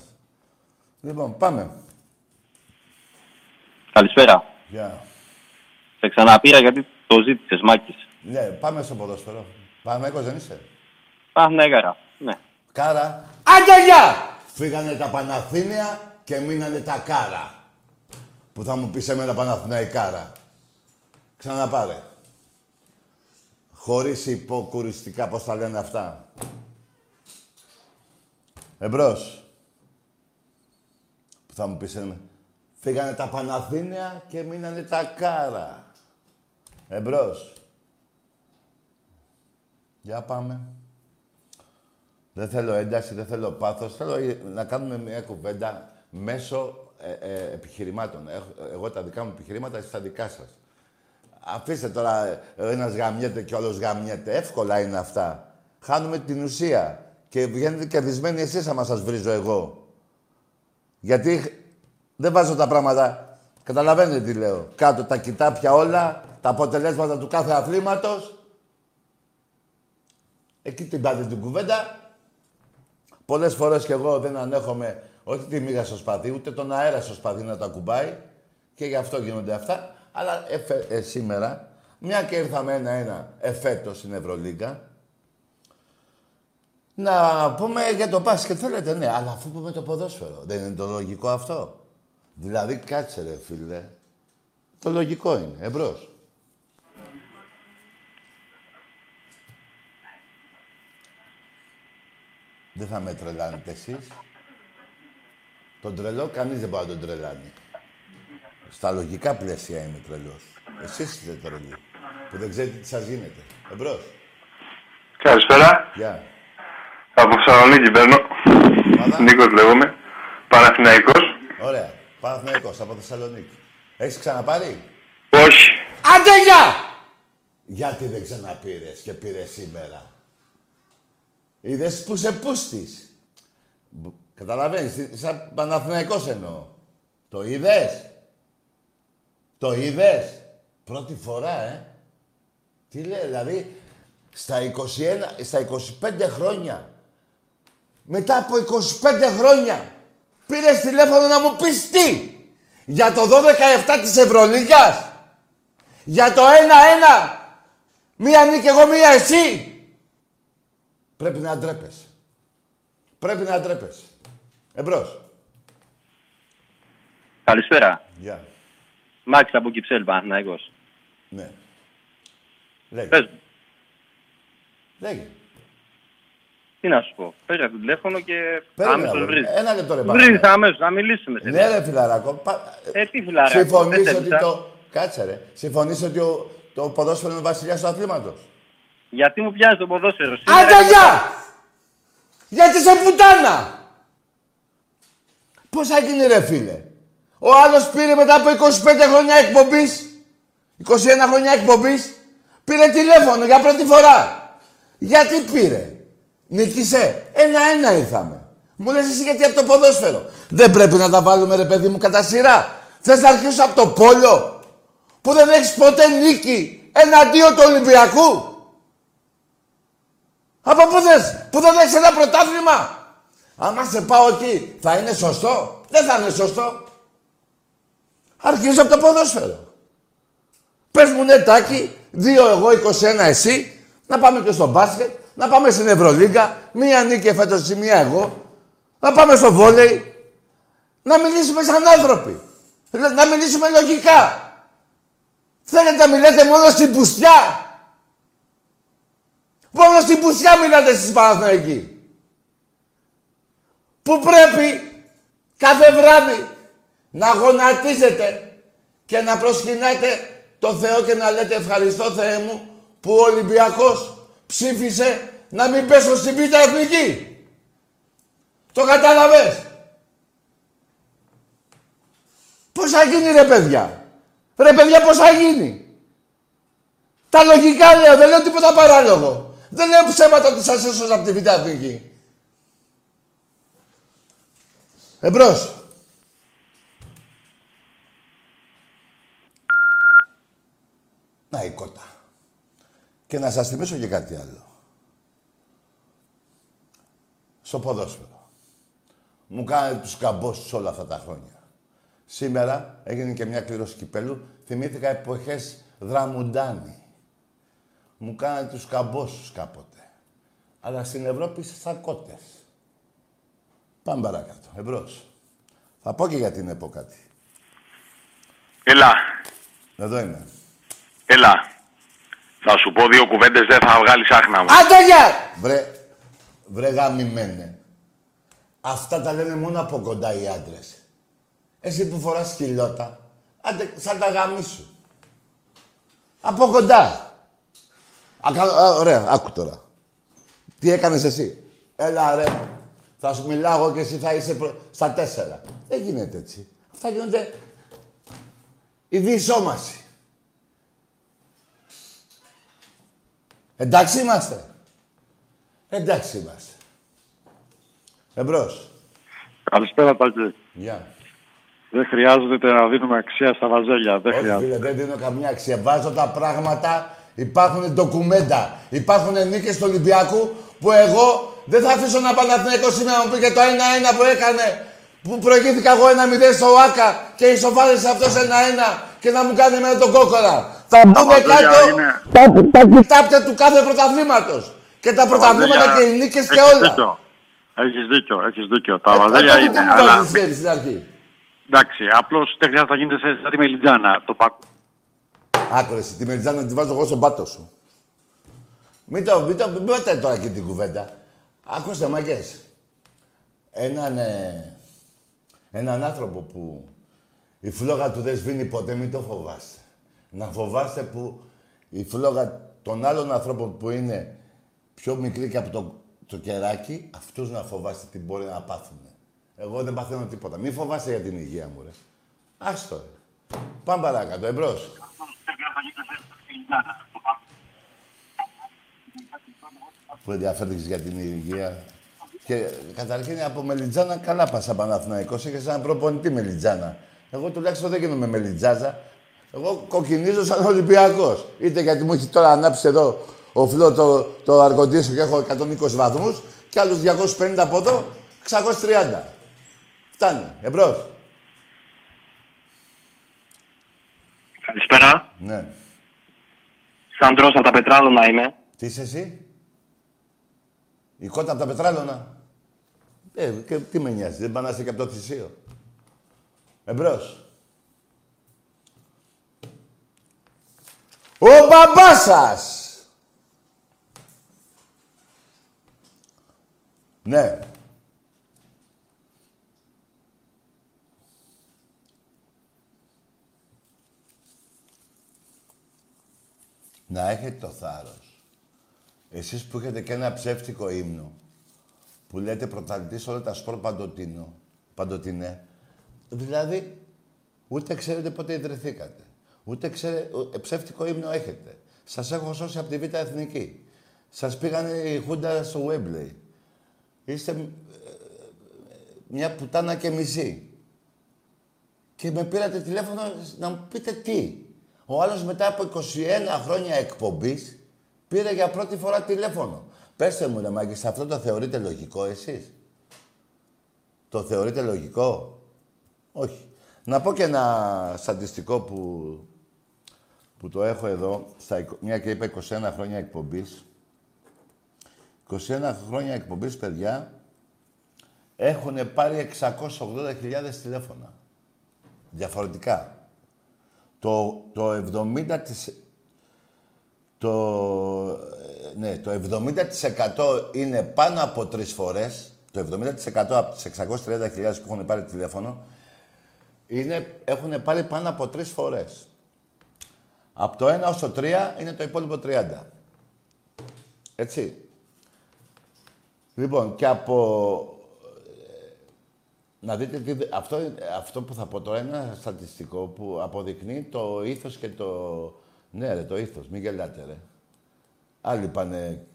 Λοιπόν, πάμε. Καλησπέρα. Γεια. Σε ξαναπήρα γιατί το ζήτησες, Μάκης. Ναι, πάμε στο ποδόσφαιρο. Παναθηναϊκός δεν είσαι; Παναθηναϊκάρα. Ναι. Κάρα. Άντε γεια! Φύγανε τα Παναθήνια και μείνανε τα Κάρα. Που θα μου πεις εμένα Παναθηναϊκάρα. Ξαναπάρε. Χωρίς υποκουριστικά, πώς τα λένε αυτά. Εμπρός. Που θα μου πεις εμένα. Φύγανε τα Παναθήνια και μείνανε τα Κάρα. Εμπρός. Για πάμε. Δεν θέλω ένταση, δεν θέλω πάθος. Θέλω να κάνουμε μια κουβέντα μέσω ε, ε, επιχειρημάτων. Έχ- εγώ τα δικά μου επιχειρήματα, εσείς τα δικά σας. Αφήστε τώρα ε, ο ένας γαμιέται και ο άλλος γαμιέται. Εύκολα είναι αυτά. Χάνουμε την ουσία. Και βγαίνετε κερδισμένοι εσείς άμα σας βρίζω εγώ. Γιατί δεν βάζω τα πράγματα. Καταλαβαίνετε τι λέω. Κάτω τα κοιτάπια όλα, τα αποτελέσματα του κάθε αθλήματος. Εκεί την πάτε την κουβέντα. Πολλές φορές κι εγώ δεν ανέχομαι όχι τη μύγα στο σπαθί, ούτε τον αέρα στο σπαθί να το ακουμπάει. Και γι' αυτό γίνονται αυτά. Αλλά εφε- ε, σήμερα, μια και ήρθαμε ένα-ένα εφέτος στην Ευρωλίγκα, να πούμε για το μπάσκετ θέλετε, ναι, αλλά αφού πούμε το ποδόσφαιρο. Δεν είναι το λογικό αυτό. Δηλαδή, κάτσε ρε φίλε. Το λογικό είναι. Εμπρός. Δεν θα με τρελάνετε εσείς. Τον τρελό κανείς δεν μπορεί να τον τρελάνει. Στα λογικά πλαίσια είμαι τρελός. Εσείς είστε τρελοί. Που δεν ξέρετε τι σας γίνεται. Εμπρός. Καλησπέρα. Γεια. Από Θεσσαλονίκη παίρνω. Ομάδα. Νίκος λέγομαι. Παναθηναϊκός. Ωραία. Παναθηναϊκός από Θεσσαλονίκη. Έχεις ξαναπάρει; Όχι. Άντε γεια! Γιατί δεν ξαναπήρες και πήρες σήμερα; Είδες που σε πούστης. Μπ- Καταλαβαίνεις, σαν Παναθηναϊκός εννοώ. Το είδες; Το είδες; Πρώτη φορά, ε. Τι λέει, δηλαδή, στα 21, στα 25 χρόνια. Μετά από 25 χρόνια. Πήρες τηλέφωνο να μου πεις τι. Για το 12-7 της Ευρωλίγας. Για το 1-1. Μία νίκη εγώ, μία εσύ. Πρέπει να ντρέπεσαι. Πρέπει να ντρέπεσαι. Εμπρός. Καλησπέρα. Γεια. Μάκης από Κυψέλ, Παναθηναϊκός. Ναι. Λέγε. Πες μου, Λέγε. Τι να σου πω. Πες για το τηλέφωνο και Περίμενα, άμεσως βρε. βρίζεις. Ένα λεπτό ρε Βρίζεις πάρα. αμέσως, να μιλήσουμε. σε Ναι ρε φιλαράκο. Πα... Ε, τι φιλαράκο, Συμφωνείς δεν ότι θέλεις, το... Κάτσε ρε. Συμφωνείς ότι ο... το ποδόσφαιρο είναι ο βασιλιάς του αθλήματος; Γιατί μου πιάνεις το ποδόσφαιρο. Σήμερα Άντε είναι- γεια! Γιατί σε πουτάνα! Πώς θα γίνει ρε φίλε; Ο άλλος πήρε μετά από 25 χρόνια εκπομπής, 21 χρόνια εκπομπής, πήρε τηλέφωνο για πρώτη φορά. Γιατί πήρε; Νίκησε. Ένα-ένα ήρθαμε. Μου λες εσύ γιατί από το ποδόσφαιρο. Δεν πρέπει να τα βάλουμε ρε παιδί μου κατά σειρά. Θες να αρχίσω από το πόλο που δεν έχεις ποτέ νίκη εναντίον του Ολυμπιακού. Από πού θες, που δεν έχεις ένα πρωτάθλημα. Άμα σε πάω εκεί, θα είναι σωστό; Δεν θα είναι σωστό. Αρχίζω από το ποδόσφαιρο. Πες μου ναι τάκι, δύο εγώ, 21 εσύ, να πάμε και στο μπάσκετ, να πάμε στην Ευρωλίγκα, μία νίκη φέτος εσύ, μία εγώ, να πάμε στο βόλεϊ, να μιλήσουμε σαν άνθρωποι, να μιλήσουμε λογικά. Θέλετε να μιλάτε μόνο στην πουστιά. Μόνο στην πουστιά μιλάτε εσείς Παναθηναϊκοί. Που πρέπει κάθε βράδυ να γονατίζετε και να προσκυνάτε το Θεό και να λέτε ευχαριστώ Θεέ μου που ο Ολυμπιακός ψήφισε να μην πέσω στην πίτα εθνική. Το κατάλαβες; Πώς θα γίνει ρε παιδιά; Ρε παιδιά πώς θα γίνει; Τα λογικά λέω, δεν λέω τίποτα παράλογο. Δεν λέω ψέματα ότι σας έσωσα από τη Β' Εθνική. Εμπρός. Να η κότα. Και να σας θυμίσω και κάτι άλλο. Στο ποδόσφαιρο. Μου κάνετε τους καμπόσους όλα αυτά τα χρόνια. Σήμερα έγινε και μια κλήρωση κυπέλου. Θυμήθηκα εποχές δραμουντάνη. Μου κάνανε τους καμπόσους κάποτε. Αλλά στην Ευρώπη είστε σακώτες. Πάμε παρακάτω. Εμπρός. Θα πω και γιατί είναι πω κάτι. Έλα, Εδώ είμαι. έλα. Θα σου πω δύο κουβέντες, δεν θα βγάλεις άχνα μου. Άντε γεια! Βρε, βρε γαμημένε. Αυτά τα λένε μόνο από κοντά οι άντρες. Εσύ που φοράς σκυλότα, άντε σαν τα γαμίσου. Από κοντά. Α, κα- α, ωραία, άκου τώρα. Τι έκανες εσύ; Έλα ρε. Θα σου μιλάω εγώ και εσύ θα είσαι προ- στα τέσσερα. Δεν γίνεται έτσι. Αυτά γίνονται η διεισόμαση. Εντάξει είμαστε. Εντάξει είμαστε. Εμπρός. Καλησπέρα, Τάκη. Γεια. Δεν χρειάζεται να δίνουμε αξία στα βαζέλια. Δεν Όχι, χρειάζεται. φίλε, δεν δίνω καμιά αξία. Βάζω τα πράγματα, υπάρχουν ντοκουμέντα. Υπάρχουν νίκες του Ολυμπιακού που εγώ δεν θα αφήσω να Παναθηναϊκός σήμερα να μου πει και το 1-1 που έκανε. Που προηγήθηκα εγώ 1-0 στο ΆΚΑ και ισοφάρισε αυτός 1-1 και να μου κάνει με τον κόκορα. Θα μπούμε βαζέλια κάτω είναι- τα, τα κοιτάπια του κάθε πρωταθλήματος. Και τα πρωταθλήματα βαζέλια- και οι νίκες και Έχεις όλα. Δίκιο. Έχεις δίκιο, έχεις δίκιο. Τα Ε, βαζέλια τότε είναι, τι μου αλλά... βάζεις χέρι στην αρχή. Εντάξει, απλώς δεν χρειάζεται να γίνεται σε- σαν τη Μελιτζάνα. Το πακ... Άκουρε, εσύ, τη μεριτζάνα να τη βάζω εγώ στον πάτο σου. Μην το, μην το, μην πάτε τώρα και την κουβέντα. Ακούστε, μαγκές. Έναν, ε, έναν άνθρωπο που η φλόγα του δεν σβήνει ποτέ, μην το φοβάστε. Να φοβάστε που η φλόγα των άλλων ανθρώπων που είναι πιο μικρή και από το, το κεράκι, αυτούς να φοβάστε τι μπορεί να πάθουν. Εγώ δεν παθαίνω τίποτα. Μην φοβάστε για την υγεία μου, ρε. Άστο, ρε. Πάμε παρακάτω, εμπρός. που ενδιαφέρθηκες για την υγεία. Και καταρχήν από Μελιτζάνα καλά πάσα Παναθηναϊκός. Είχες έναν προπονητή Μελιτζάνα. Εγώ τουλάχιστον δεν γίνομαι Μελιτζάζα. Εγώ κοκκινίζω σαν Ολυμπιακός. Είτε γιατί μου έχει τώρα ανάψει εδώ ο φλό το, το αργοντήσιο και έχω 120 βαθμούς και άλλους 250 από εδώ, 630. Φτάνει. Εμπρός. Καλησπέρα. Ναι. Σαντρός από τα Πετράλωνα είμαι. Τι είσαι εσύ; Η κότα από τα πετράλωνα. Ε, και τι με νοιάζει, δεν πάνε να είσαι και από το θυσίο. Εμπρός. Ο μπαμπάς σας! Ναι. Να έχετε το θάρρος. Εσείς που έχετε και ένα ψεύτικο ύμνο, που λέτε πρωταθλητής όλα τα σπορ παντοτίνο, παντοτινέ, δηλαδή ούτε ξέρετε πότε ιδρυθήκατε. Ούτε ξέρετε, ε, ψεύτικο ύμνο έχετε. Σας έχω σώσει από τη Β' Εθνική. Σας πήγανε η Χούντα στο Wembley. Είστε ε, μια πουτάνα και μισή. Και με πήρατε τηλέφωνο να μου πείτε τι. Ο άλλος μετά από 21 χρόνια εκπομπής πήρε για πρώτη φορά τηλέφωνο. Πέστε μου, ρε Μάγκης, αυτό το θεωρείτε λογικό εσείς; Το θεωρείτε λογικό; Όχι. Να πω και ένα στατιστικό που, που το έχω εδώ, στα, εικο- μια και είπα 21 χρόνια εκπομπής. 21 χρόνια εκπομπής, παιδιά, έχουν πάρει 680.000 τηλέφωνα. Διαφορετικά. Το, το 70 της, το, ε, ναι, το 70% είναι πάνω από τρεις φορές. Το 70% από τις 630.000 που έχουν πάρει τηλέφωνο είναι, έχουν πάρει πάνω από τρεις φορές. Από το 1 ως το 3 είναι το υπόλοιπο 30. Έτσι. Λοιπόν, και από να δείτε τι... Αυτό, αυτό που θα πω τώρα είναι ένα στατιστικό που αποδεικνύει το ήθος και το... Ναι ρε, το ήθος. Μην γελάτε ρε. Άλλοι πάνε,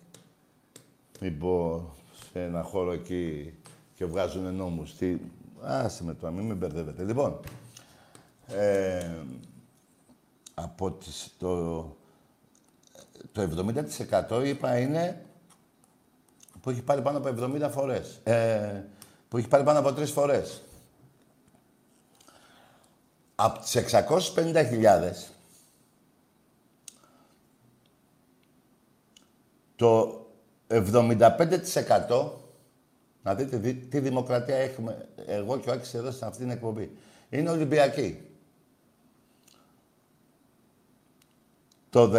μην πω, σε ένα χώρο εκεί και βγάζουν νόμους. Τι... Άσε με τώρα, μην με μπερδεύετε. Λοιπόν, ε, από τις, το, το 70% είπα είναι που έχει πάρει πάνω από 70 φορές. Ε, που έχει πάρει πάνω από τρεις φορές. Από τις 650.000, το 75% να δείτε δι- τι δημοκρατία έχουμε εγώ και ο Άκης εδώ σε αυτήν την εκπομπή. Είναι Ολυμπιακοί. Το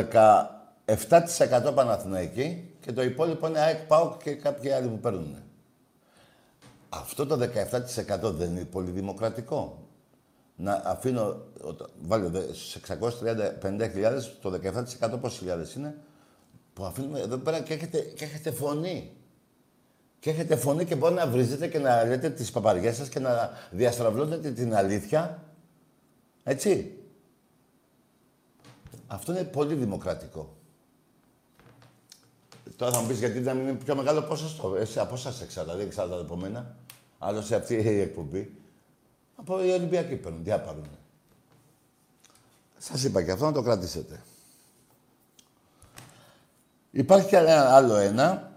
17% Παναθηναϊκοί και το υπόλοιπο είναι ΑΕΚ, ΠΑΟΚ και κάποιοι άλλοι που παίρνουν. Αυτό το 17% δεν είναι πολύ δημοκρατικό. Να αφήνω, όταν- βάλω δε- στους 650.000, το 17% πόσες χιλιάδες είναι, που αφήνουμε εδώ πέρα και έχετε, και έχετε φωνή. Και έχετε φωνή και μπορεί να βρίζετε και να λέτε τις παπαριές σας και να διαστραβλώνετε την αλήθεια. Έτσι. Αυτό είναι πολύ δημοκρατικό. Τώρα θα μου πεις γιατί να μην είναι πιο μεγάλο ποσοστό. Εσύ από εσάς εξαρτάται, δεν εξαρτάται από μένα. Άλλο σε αυτή η εκπομπή. Από οι Ολυμπιακοί παίρνουν, τι να πάρουν. Σας είπα και αυτό να το κρατήσετε. Υπάρχει και ένα άλλο ένα,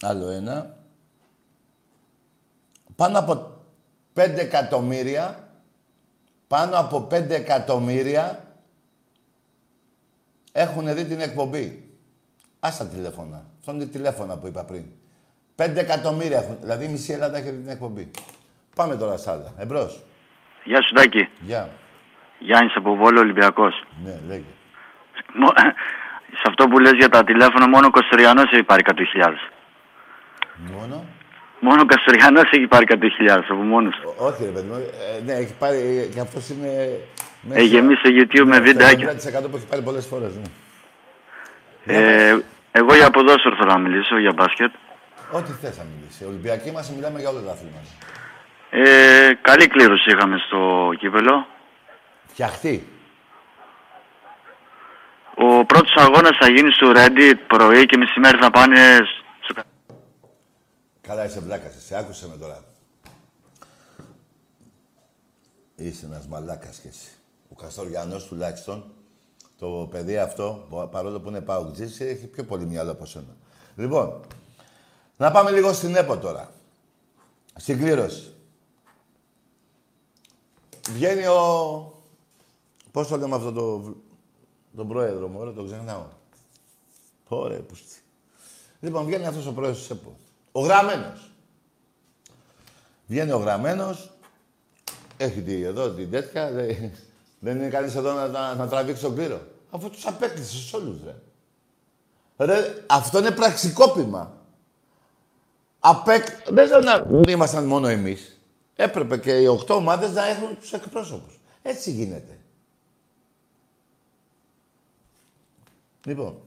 άλλο ένα, πάνω από 5 εκατομμύρια, πάνω από 5 εκατομμύρια έχουν δει την εκπομπή. Άσε τα τηλέφωνα. Αυτό είναι τηλέφωνα που είπα πριν. 5 εκατομμύρια έχουν. Δηλαδή η μισή Ελλάδα έχει δει την εκπομπή. Πάμε τώρα σ' άλλα. Εμπρός. Γεια σου Τάκη. Γεια. Γιάννης από Βόλο Ολυμπιακός. Ναι, λέγε. Μο- Σε αυτό που λες για τα τηλέφωνα, μόνο ο Καστοριανός έχει πάρει 100.000. Μόνο; Μόνο ο Καστοριανός έχει πάρει 100.000 από μόνος του. Ό- Όχι, ρε παιδί μου. Ε, ναι, έχει πάρει. ε, Και αυτός είναι. μέσα- Έχει γεμίσει στο YouTube με Ναι, βιντεάκια. 70% που έχει πάρει πολλές φορές. Ναι. Ε, εγώ για ποδόσφαιρο θέλω να μιλήσω, για μπάσκετ. Ό,τι θες να μιλήσεις. Ολυμπιακοί μας μιλάμε για όλα τα αθλήματα. Ε, καλή κλήρωση είχαμε στο κύπελο. Φτιαχτεί. Ο πρώτος αγώνας θα γίνει στο Reddit πρωί και μεσημέρι θα πάνε στο... Καλά, είσαι βλάκας. Σε άκουσε με τώρα. Είσαι ένας μαλάκας κι εσύ. Ο Καστοριανό τουλάχιστον, το παιδί αυτό, πο- παρόλο που είναι παουτζής, έχει πιο πολύ μυαλό από σένα. Λοιπόν, να πάμε λίγο στην ΕΠΟ τώρα. Στην κλήρωση. Βγαίνει ο... Πώς το λέμε αυτό το... Τον πρόεδρο μου, ωραία, τον ξεχνάω. Ωραία, πούστη. Λοιπόν, βγαίνει αυτός ο πρόεδρος της ΕΠΟ. Ο γραμμένος. Βγαίνει ο γραμμένος, έχει τη, εδώ την τέτοια, λέει, δεν είναι κανείς εδώ να, να, να τραβήξει τον κλήρο. Αφού τους απέκλεισε στους όλους, ρε. Ρε, αυτό είναι πραξικόπημα. Απέκ... Δεν λέω να δεν ήμασταν μόνο εμείς. Έπρεπε και οι οχτώ ομάδες να έχουν τους εκπρόσωπους. Έτσι γίνεται. Λοιπόν.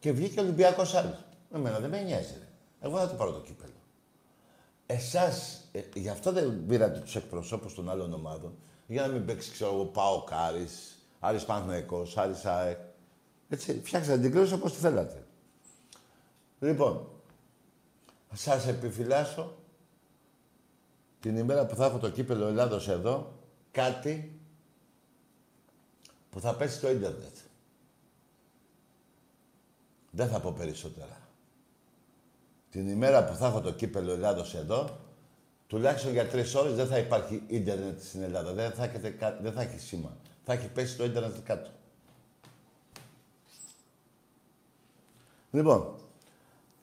Και βγήκε ο Ολυμπιακός άλλος. Εμένα δεν με νοιάζει, ρε. Εγώ θα το πάρω το κύπελο. Εσάς, ε, γι' αυτό δεν πήρατε τους εκπροσώπους των άλλων ομάδων. Για να μην παίξει, ξέρω εγώ, πάω Κάρις, Άρης Παναθηναϊκός, Άρης ΑΕΚ. Έτσι, φτιάξατε την κλήρωση όπως τη θέλατε. Λοιπόν, σας επιφυλάσσω την ημέρα που θα έχω το κύπελο Ελλάδος εδώ, κάτι που θα πέσει στο ίντερνετ. Δεν θα πω περισσότερα. Την ημέρα που θα έχω το κύπελο Ελλάδος εδώ, τουλάχιστον για τρεις ώρες δεν θα υπάρχει ίντερνετ στην Ελλάδα. Δεν θα, έχετε, κα- δεν θα έχει σήμα. Θα έχει πέσει το ίντερνετ κάτω. Λοιπόν,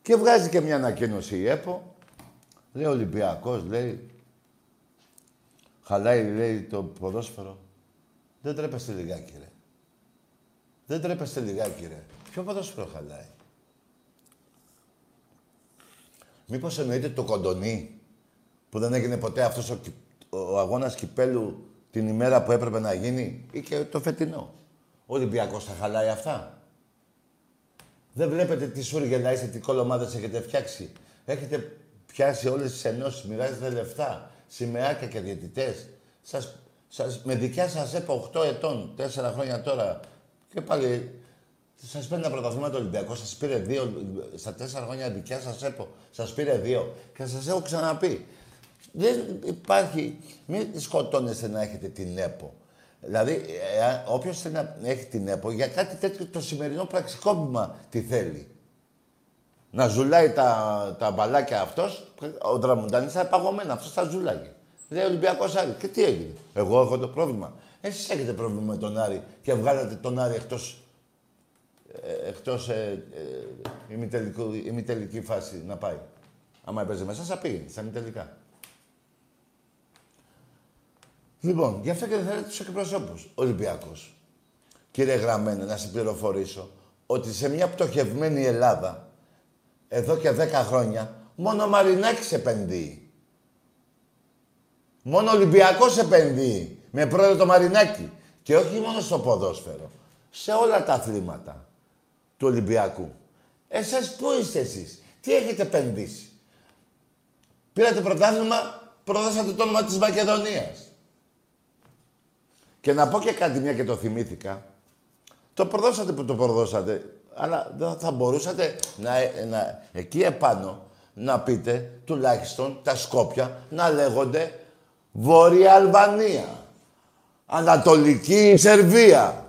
και βγάζει και μια ανακοίνωση η ΕΠΟ. Λέει Ολυμπιακός, λέει. Χαλάει, λέει, το ποδόσφαιρο. Δεν τρέπεστε λιγάκι, ρε. Δεν τρέπεστε λιγάκι, ρε. Ποιο ποδόσφαιρο χαλάει; Μήπως εννοείται το κοντονί που δεν έγινε ποτέ αυτός ο, κι- ο αγώνας κυπέλου την ημέρα που έπρεπε να γίνει ή και το φετινό; Ο Ολυμπιακός θα χαλάει αυτά; Δεν βλέπετε τι σούργελα είστε, τι κολομάδες έχετε φτιάξει; Έχετε πιάσει όλες τις ενώσεις, μοιράζετε λεφτά, σημαίακια και διαιτητές. Σας, σας, με δικιά σας ΕΠΟ 8 ετών, 4 χρόνια τώρα. Και πάλι σας παίρνει ένα πρωταθλήμα το Ολυμπιακό, σας πήρε δύο, στα 4 χρόνια δικιά σας ΕΠΟ, σας πήρε δύο. Και σας έχω ξαναπεί, δεν υπάρχει, μην σκοτώνεστε να έχετε την ΕΠΟ. Δηλαδή, όποιος θέλει να έχει την ΕΠΟ, για κάτι τέτοιο το σημερινό πραξικόπημα τι θέλει. Να ζουλάει τα, τα μπαλάκια αυτός, ο Δραμουντάνης θα είναι παγωμένα, αυτός θα ζουλάγει. Λέει Ολυμπιακός Άρη. Και τι έγινε; Εγώ έχω το πρόβλημα. Εσείς έχετε πρόβλημα με τον Άρη και βγάλατε τον Άρη εκτός, ε, εκτός ε, ε, ημιτελικού- ημιτελική φάση να πάει. Άμα έπαιζε μέσα, θα πήγαινε στα ημιτελικά. Λοιπόν, γι' αυτό και δεν θέλετε τους εκπροσώπους. Ολυμπιακός. Κύριε Γραμμένε, να σε πληροφορήσω ότι σε μια πτωχευμένη Ελλάδα, εδώ και 10 χρόνια, μόνο ο Μαρινάκης επενδύει. Μόνο ο Ολυμπιακός επενδύει. Με πρόεδρο το Μαρινάκη. Και όχι μόνο στο ποδόσφαιρο. Σε όλα τα αθλήματα του Ολυμπιακού. Εσάς πού είστε εσείς; Τι έχετε επενδύσει; Πήρατε πρωτάθλημα, προδώσατε το όνομα της Μακεδονίας. Και να πω και κάτι, μια και το θυμήθηκα. Το προδώσατε που το προδώσατε, αλλά δεν θα μπορούσατε να, να, εκεί επάνω να πείτε τουλάχιστον τα Σκόπια να λέγονται Βόρεια Αλβανία, Ανατολική Σερβία.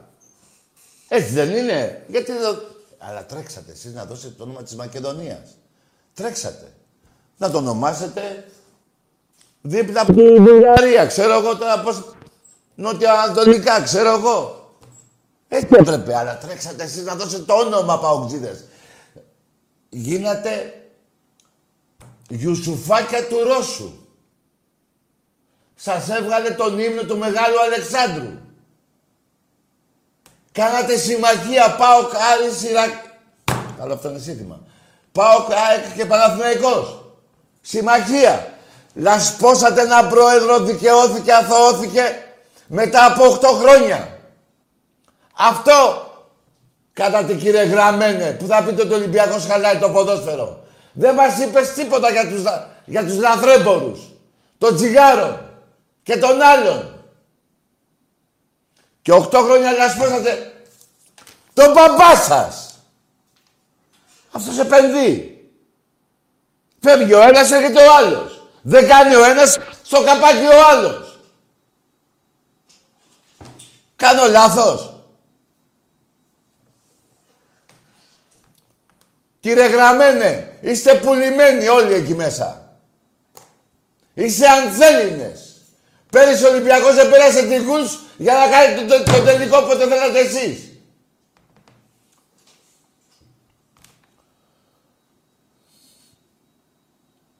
Έτσι δεν είναι; Γιατί δεν... Αλλά τρέξατε εσείς να δώσετε το όνομα της Μακεδονίας. Τρέξατε. Να το ονομάσετε δίπλα από τη Βουλγαρία. Ξέρω εγώ τώρα πώς... Νότια-Ανατολικά, ξέρω εγώ. Έτσι έπρεπε, αλλά τρέξατε εσείς να δώσετε το όνομα Παοκτζίδες. Γίνατε Ιουσουφάκια του Ρώσου. Σας έβγαλε τον ύμνο του Μεγάλου Αλεξάνδρου. Κάνατε συμμαχία ΠΑΟΚ Άρη Σιρακ... Καλό αυτό είναι σύνθημα. ΠΑΟΚ ΑΕΚ και Παναθηναϊκός. Συμμαχία. Λασπώσατε έναν πρόεδρο, δικαιώθηκε, αθωώθηκε μετά από 8 χρόνια. Αυτό κατά την κύριε Γραμμένε που θα πείτε ότι ο Ολυμπιακός χαλάει το ποδόσφαιρο. Δεν μας είπες τίποτα για τους, λα- για τους λαθρέμπορους. Τον τσιγάρο και τον άλλον. Και 8 χρόνια λασπώσατε τον μπαμπά σας. Αυτός επενδύει. Φεύγει ο ένας, έρχεται ο άλλος. Δεν κάνει ο ένας, στο καπάκι ο άλλος. Κάνω λάθος. Κύριε Γραμμένε, είστε πουλημένοι όλοι εκεί μέσα. Είστε ανθέλινες. Πέρυσι ο Ολυμπιακός δεν πέρασε τυχούς για να κάνει το, το, το τελικό που δεν θέλατε εσείς.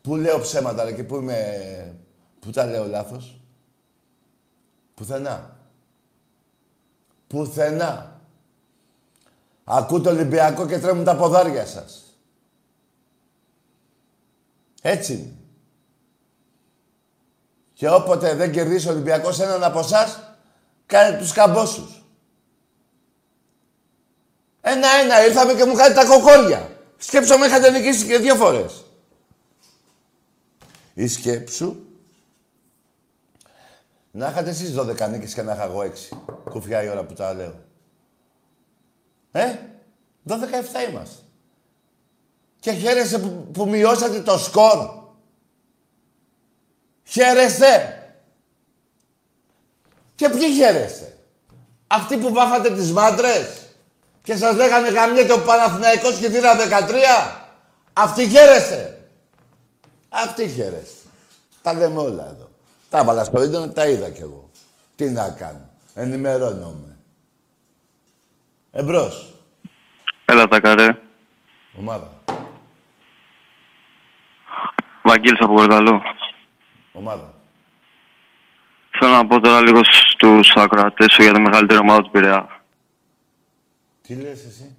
Πού λέω ψέματα ρε, και πού είμαι... Πού τα λέω λάθος; Πουθενά. Πουθενά. Ακούτε το Ολυμπιακό και τρέμουν τα ποδάρια σας. Έτσι είναι. Και όποτε δεν κερδίσει ο Ολυμπιακός έναν από εσάς, κάνετε τους καμπόσους. Ένα-ένα ήρθαμε και μου κάνετε τα κοκόρια. Σκέψω με είχατε νικήσει και δύο φορές. Ή σκέψου να είχατε εσείς 12 νίκες και να είχα εγώ 6. Κουφιά η ώρα που τα λέω. Ε, 12-17 είμαστε. Και χαίρεσαι που, που μειώσατε το σκορ. Χαίρεστε. Και ποιοι χαίρεστε; Αυτοί που βάφατε τις μάντρες και σας λέγανε γαμιέται ο Παναθηναϊκός και δίνα 13. Αυτοί χαίρεστε; Αυτοί χαίρεστε. Τα λέμε όλα εδώ. Τα έβαλα στο ίντερνετ, τα είδα κι εγώ. Τι να κάνω. Ενημερώνομαι. Εμπρός. Έλα τα καρέ. Ομάδα. Βαγγέλης από Κορδαλό. Ομάδα. Θέλω να πω τώρα λίγο στους ακροατές σου για τη μεγαλύτερη ομάδα του Πειραιά. Τι λες εσύ;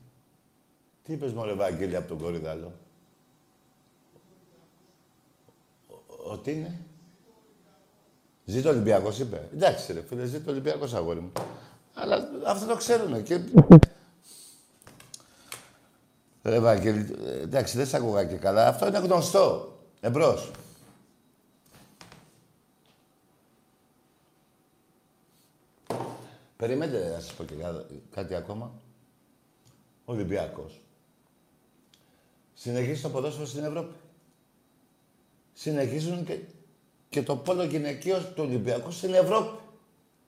Τι είπες μωρέ Βαγγέλη από τον Κορυδαλό; Ο, ο, τι είναι; Ζήτω Ολυμπιακός είπε. Εντάξει ρε φίλε, ζήτω Ολυμπιακός αγόρι μου. Αλλά αυτό το ξέρουνε και... Ρε Βαγγέλη, ε, εντάξει δεν σ' άκουγα και καλά. Αυτό είναι γνωστό. Εμπρός. Περιμένετε να σας πω και κά- κάτι ακόμα. Ο Ολυμπιακός. Συνεχίζει το ποδόσφαιρο στην Ευρώπη. Συνεχίζουν και, και το πόλο γυναικείος του Ολυμπιακού στην Ευρώπη.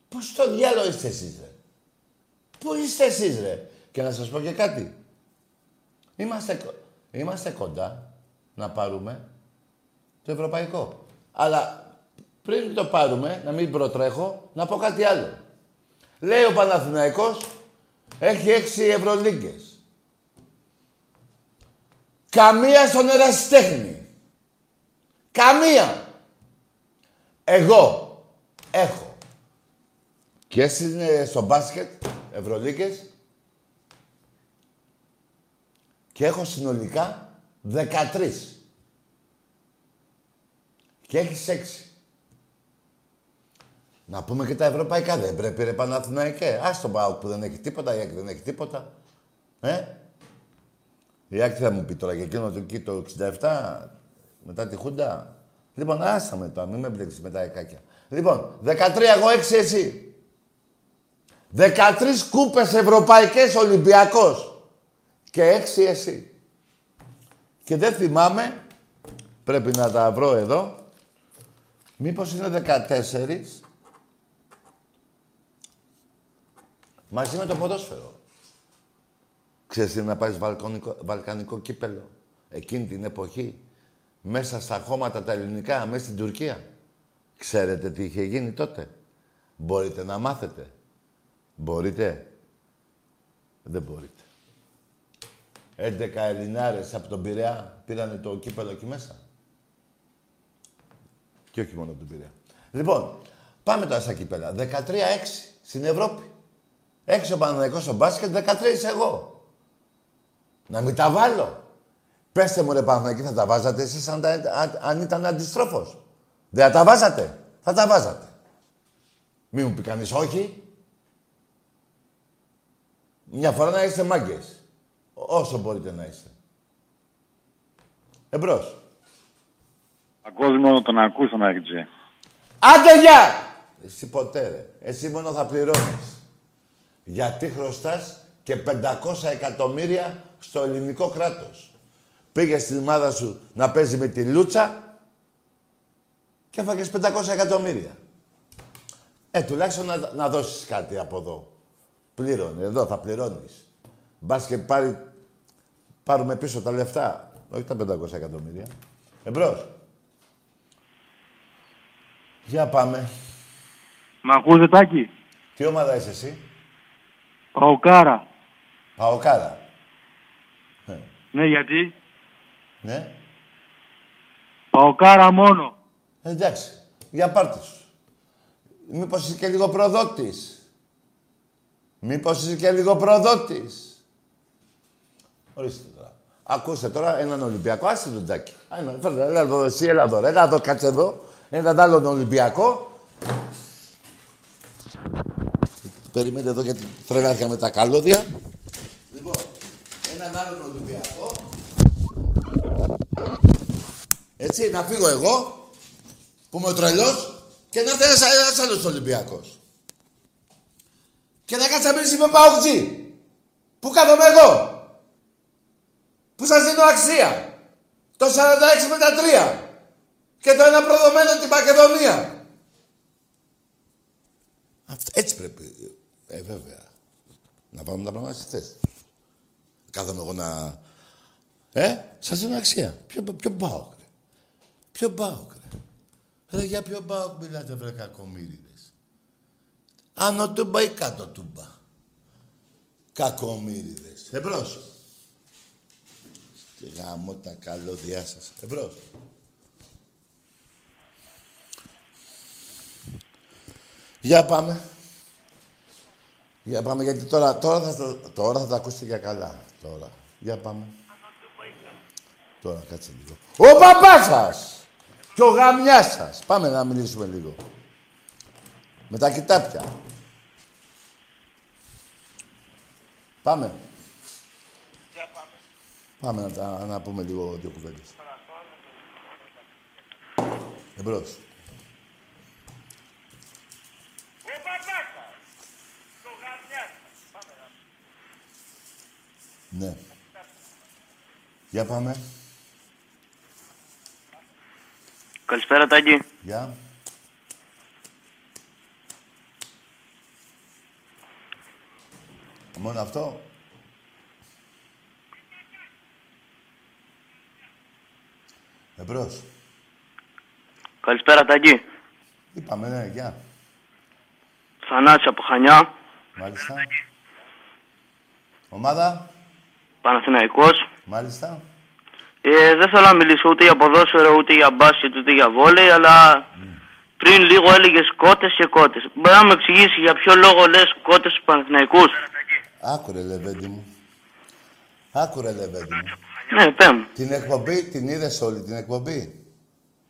Πώς στο διάλογο είστε εσείς, ρε; Πού είστε εσείς, ρε; Και να σας πω και κάτι. Είμαστε, κο- είμαστε κοντά να πάρουμε το ευρωπαϊκό. Αλλά πριν το πάρουμε, να μην προτρέχω, να πω κάτι άλλο. Λέει ο Παναθηναϊκός, έχει έξι Ευρωλίγκες. Καμία στον ερασιτέχνη. Καμία. Εγώ έχω. Και είναι στο μπάσκετ, Ευρωλίγκες. Και έχω συνολικά 13. Και έχεις έξι. Να πούμε και τα ευρωπαϊκά. Δεν πρέπει ρε Παναθηναϊκέ. Ας τον πάω που δεν έχει τίποτα, η ΑΕΚ δεν έχει τίποτα. Ε; Η ΑΕΚ θα μου πει τώρα για εκείνο το, εκεί το 67, μετά τη Χούντα. Λοιπόν, άστα με τώρα, μην με μπλέξεις με τα εκάκια. Λοιπόν, 13 εγώ, 6 εσύ. 13 κούπες ευρωπαϊκές Ολυμπιακός. Και 6 εσύ. Και δεν θυμάμαι, πρέπει να τα βρω εδώ, μήπως είναι 14 Μαζί με το ποδόσφαιρο. Ξέρεις τι να πάρεις βαλκανικό, βαλκανικό κύπελο; Εκείνη την εποχή. Μέσα στα χώματα τα ελληνικά, μέσα στην Τουρκία. Ξέρετε τι είχε γίνει τότε; Μπορείτε να μάθετε. Μπορείτε; Δεν μπορείτε. 11 Ελληνάρες από τον Πειραιά πήρανε το κύπελο εκεί μέσα. Και όχι μόνο από τον Πειραιά. Λοιπόν, πάμε τώρα στα κύπελα. 13-6 στην Ευρώπη. Έξω ο Παναθηναϊκός στο μπάσκετ, 13 εγώ. Να μην τα βάλω. Πέστε μου ρε Παναθηναϊκή, θα τα βάζατε εσείς αν, αν, ήταν αντιστρόφος. Δεν θα τα βάζατε. Θα τα βάζατε. Μην μου πει κανείς όχι. Μια φορά να είστε μάγκες. Όσο μπορείτε να είστε. Εμπρός. Ακούω μόνο τον ακούς τον Αγιτζή. Άντε γεια! Εσύ ποτέ ρε. Εσύ μόνο θα πληρώνεις. Γιατί χρωστάς και 500 εκατομμύρια στο ελληνικό κράτος. Πήγε στην ομάδα σου να παίζει με τη Λούτσα και έφαγες 500 εκατομμύρια. Ε, τουλάχιστον να, να δώσεις κάτι από εδώ. Πλήρωνε, εδώ θα πληρώνεις. Μπας και πάρει, πάρουμε πίσω τα λεφτά. Όχι τα 500 εκατομμύρια. Εμπρός. Για πάμε. Μ' ακούς, Τάκη. Τι ομάδα είσαι εσύ; Παοκάρα. Παοκάρα. Ε, Ναι, γιατί; ναι. Παοκάρα μόνο. Εντάξει. Για πάρτε σου. Μήπως είσαι και λίγο προδότης; Μήπως είσαι και λίγο προδότης; Ορίστε τώρα. Ακούστε τώρα έναν Ολυμπιακό. Άσε τον Τζάκη. Ένα, φέρτε, έλα εδώ εσύ, έλα εδώ. ρε. Έλα εδώ, κάτσε εδώ. Έναν άλλον Ολυμπιακό. Περιμένετε εδώ γιατί τρελάθηκα με τα καλώδια. Λοιπόν, έναν άλλον Ολυμπιακό. Έτσι, να φύγω εγώ, που είμαι ο τρελός, και να έρθει ένας, ένας άλλος Ολυμπιακός. Και να κάτσει να μιλήσει με παουτζή. Πού κάθομαι εγώ. Πού σας δίνω αξία. Το 46 με τα 3. Και το ένα προδομένο την Μακεδονία. Αυτό, έτσι πρέπει. Ε, βέβαια. Να πάμε τα πράγματα στη θέση. Κάθομαι εγώ να... Ε, σας δίνω αξία. Ποιο, ποιο πάω, ρε. Ποιο πάω, ρε. Ρε, για ποιο πάω μιλάτε, βρε κακομύριδες. Άνω τούμπα ή κάτω τούμπα. Κακομύριδες. Εμπρός. Και γάμω τα καλώδιά σας. Εμπρός. Για πάμε. Για πάμε, γιατί τώρα, τώρα, θα, το- τώρα θα τα ακούσετε για καλά. Τώρα. Για πάμε. Τώρα, κάτσε λίγο. Ο παπάς σας! Και ο γαμιάς σας. Πάμε να μιλήσουμε λίγο. Με τα κοιτάπια. Πάμε. Πάμε να, τα, να πούμε λίγο δύο κουβέντες. Εμπρός. Ναι. Για πάμε. Καλησπέρα, Τάκη. Γεια. Μόνο αυτό. Εμπρός. Καλησπέρα, Τάκη. Είπαμε, ναι, γεια. Θανάσης από Χανιά. Μάλιστα. Ομάδα. Παναθηναϊκός. Μάλιστα. Ε, δεν θέλω να μιλήσω ούτε για ποδόσφαιρο, ούτε για μπάσκετ, ούτε για βόλεϊ, αλλά πριν λίγο έλεγες κότες και κότες. Μπορεί να μου εξηγήσεις για ποιο λόγο λες κότες στους Παναθηναϊκούς; Άκουρε, Λεβέντη μου. Άκουρε, Λεβέντη μου. Ναι, πέ μου. Την εκπομπή, την είδες όλη την εκπομπή;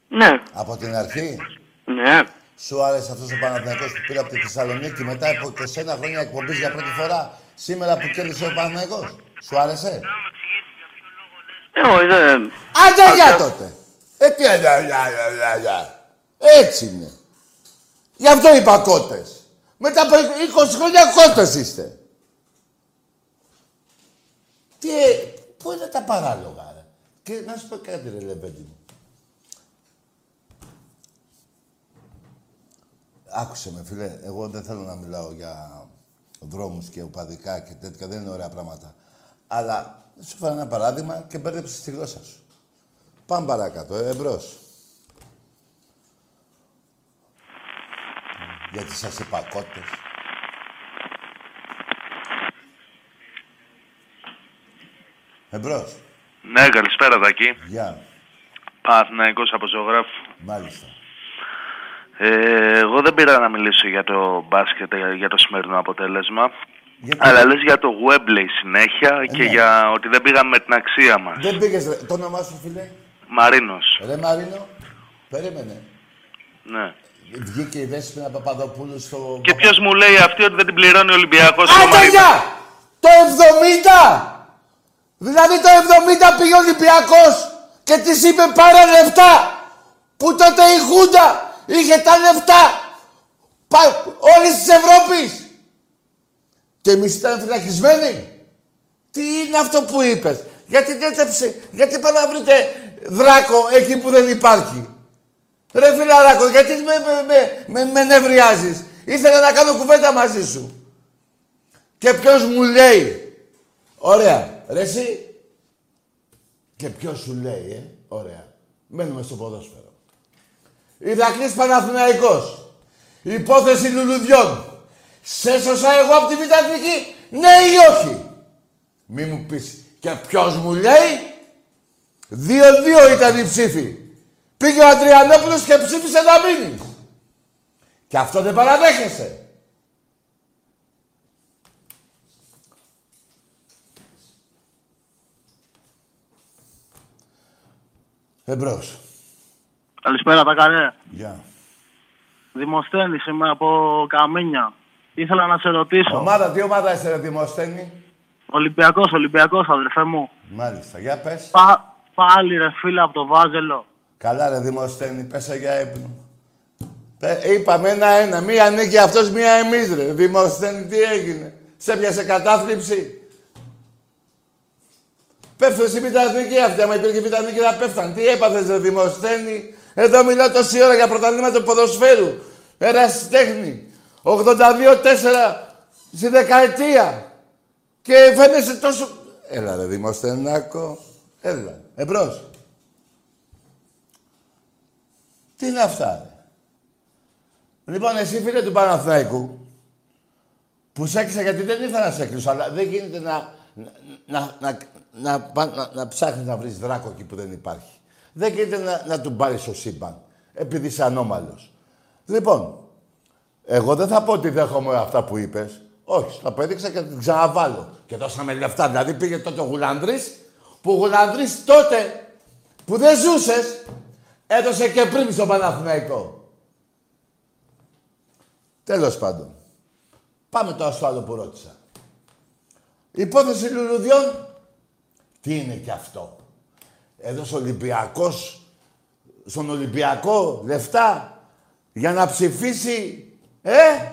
Ναι, Από την αρχή; ναι. Σου άρεσε αυτός ο Παναθηναϊκός που πήρε από τη Θεσσαλονίκη μετά από 21 χρόνια εκπομπής για πρώτη φορά; Σήμερα που κέρδισε ο Παναθηναϊκός; Σου άρεσε; Ε, όχι, δεν... Άντε για τότε. Ε, τι ε, για, για, για, για, για. Έτσι είναι. Γι' αυτό είπα κότες. Μετά από 20 χρόνια κότες είστε. Τι, ε, πού είναι τα παράλογα, ρε; Και να σου πω κάτι, ρε, λεπέντη μου. Άκουσε με, φίλε. Εγώ δεν θέλω να μιλάω για δρόμους και οπαδικά και τέτοια. Δεν είναι ωραία πράγματα. Αλλά σου φέρω ένα παράδειγμα και μπέρδεψε τη γλώσσα σου. Πάμε παρακάτω, ε, εμπρός. Γιατί σας είπα κότες. Εμπρός. Ναι, καλησπέρα Δάκη. Γεια. Παναθηναϊκός από ζωγράφου. Μάλιστα. Ε, εγώ δεν πήρα να μιλήσω για το μπάσκετ, ε, για το σημερινό αποτέλεσμα. Γιατί- Αλλά λες για το Webley συνέχεια και ναι. για ότι δεν πήγαμε με την αξία μας. Δεν πήγες, ρε. Το όνομά σου, φίλε; Μαρίνος. Ρε Μαρίνο. Περίμενε. Ναι. Βγήκε η Δέσποινα Παπαδοπούλου στο... Και ποιος μου λέει αυτή ότι δεν την πληρώνει ο Ολυμπιακός ο Άντε Μαρίνος. για! Το 70! Δηλαδή το 70 πήγε ο Ολυμπιακός και της είπε πάρε λεφτά! Που τότε η Χούντα είχε τα λεφτά! Πα... Όλης της Ευρώπης! Και εμείς ήταν φυλακισμένοι. Τι είναι αυτό που είπες; Γιατί δεν τέψε, γιατί πάνε να βρείτε δράκο εκεί που δεν υπάρχει; Ρε φιλαράκο, γιατί με, με, με, με, με νευριάζεις; Ήθελα να κάνω κουβέντα μαζί σου. Και ποιος μου λέει; Ωραία. Ρε εσύ; Και ποιος σου λέει, ε; Ωραία. Μένουμε στο ποδόσφαιρο. Ηρακλής Παναθηναϊκός. Υπόθεση λουλουδιών. Σε έσωσα εγώ από τη Β' Εθνική, ναι ή όχι. Μη μου πεις. Και ποιος μου λέει; Δύο-δύο ήταν οι ψήφοι. Πήγε ο Αντριανόπουλος και ψήφισε να μείνει. Και αυτό δεν παραδέχεσαι. Εμπρός. Καλησπέρα, τα καρέ. Γεια. Δημοσθένης είμαι από Καμίνια. Ήθελα να σε ρωτήσω. Ομάδα, τι ομάδα είσαι ρε Δημοσθένη; Ολυμπιακός, Ολυμπιακός, αδερφέ μου. Μάλιστα, για πες. Πα, πάλι ρε φίλε από το Βάζελο. Καλά ρε Δημοσθένη, πέσα για ύπνο. Πε- είπαμε ένα-ένα. Μία νίκη αυτός, μία εμείς ρε. Δημοσθένη, τι έγινε; Σε πιάσε κατάθλιψη; Πέφτω στην πιταθνική αυτή. Άμα υπήρχε πιταθνική θα πέφταν. Τι έπαθες ρε Δημοσθένη; Εδώ μιλάω τόση ώρα για πρωταθλήματα του ποδοσφαίρου. Ερασιτέχνη. 82-4 στη δεκαετία. Και φαίνεσαι τόσο... Έλα ρε Δημοσθενάκο. Έλα. Εμπρός. Τι είναι αυτά, ρε; Λοιπόν, εσύ φίλε του Παναθηναϊκού, που σ' έκλεισα γιατί δεν ήθελα να σε έκλεισω, αλλά δεν γίνεται να, να, να, να, να, να, να ψάχνεις να βρεις δράκο εκεί που δεν υπάρχει. Δεν γίνεται να, να του πάρεις στο σύμπαν, επειδή είσαι ανώμαλος. Λοιπόν, εγώ δεν θα πω ότι δέχομαι αυτά που είπες. Όχι, το απέδειξα και θα την ξαναβάλω. Και δώσαμε λεφτά. Δηλαδή πήγε τότε ο Γουλανδρής, που ο Γουλανδρής τότε που δεν ζούσες, έδωσε και πριν στον Παναθηναϊκό. Τέλος πάντων. Πάμε τώρα στο άλλο που ρώτησα. Υπόθεση λουλουδιών. Τι είναι και αυτό; Έδωσε ο Ολυμπιακός στον Ολυμπιακό λεφτά για να ψηφίσει. Ε!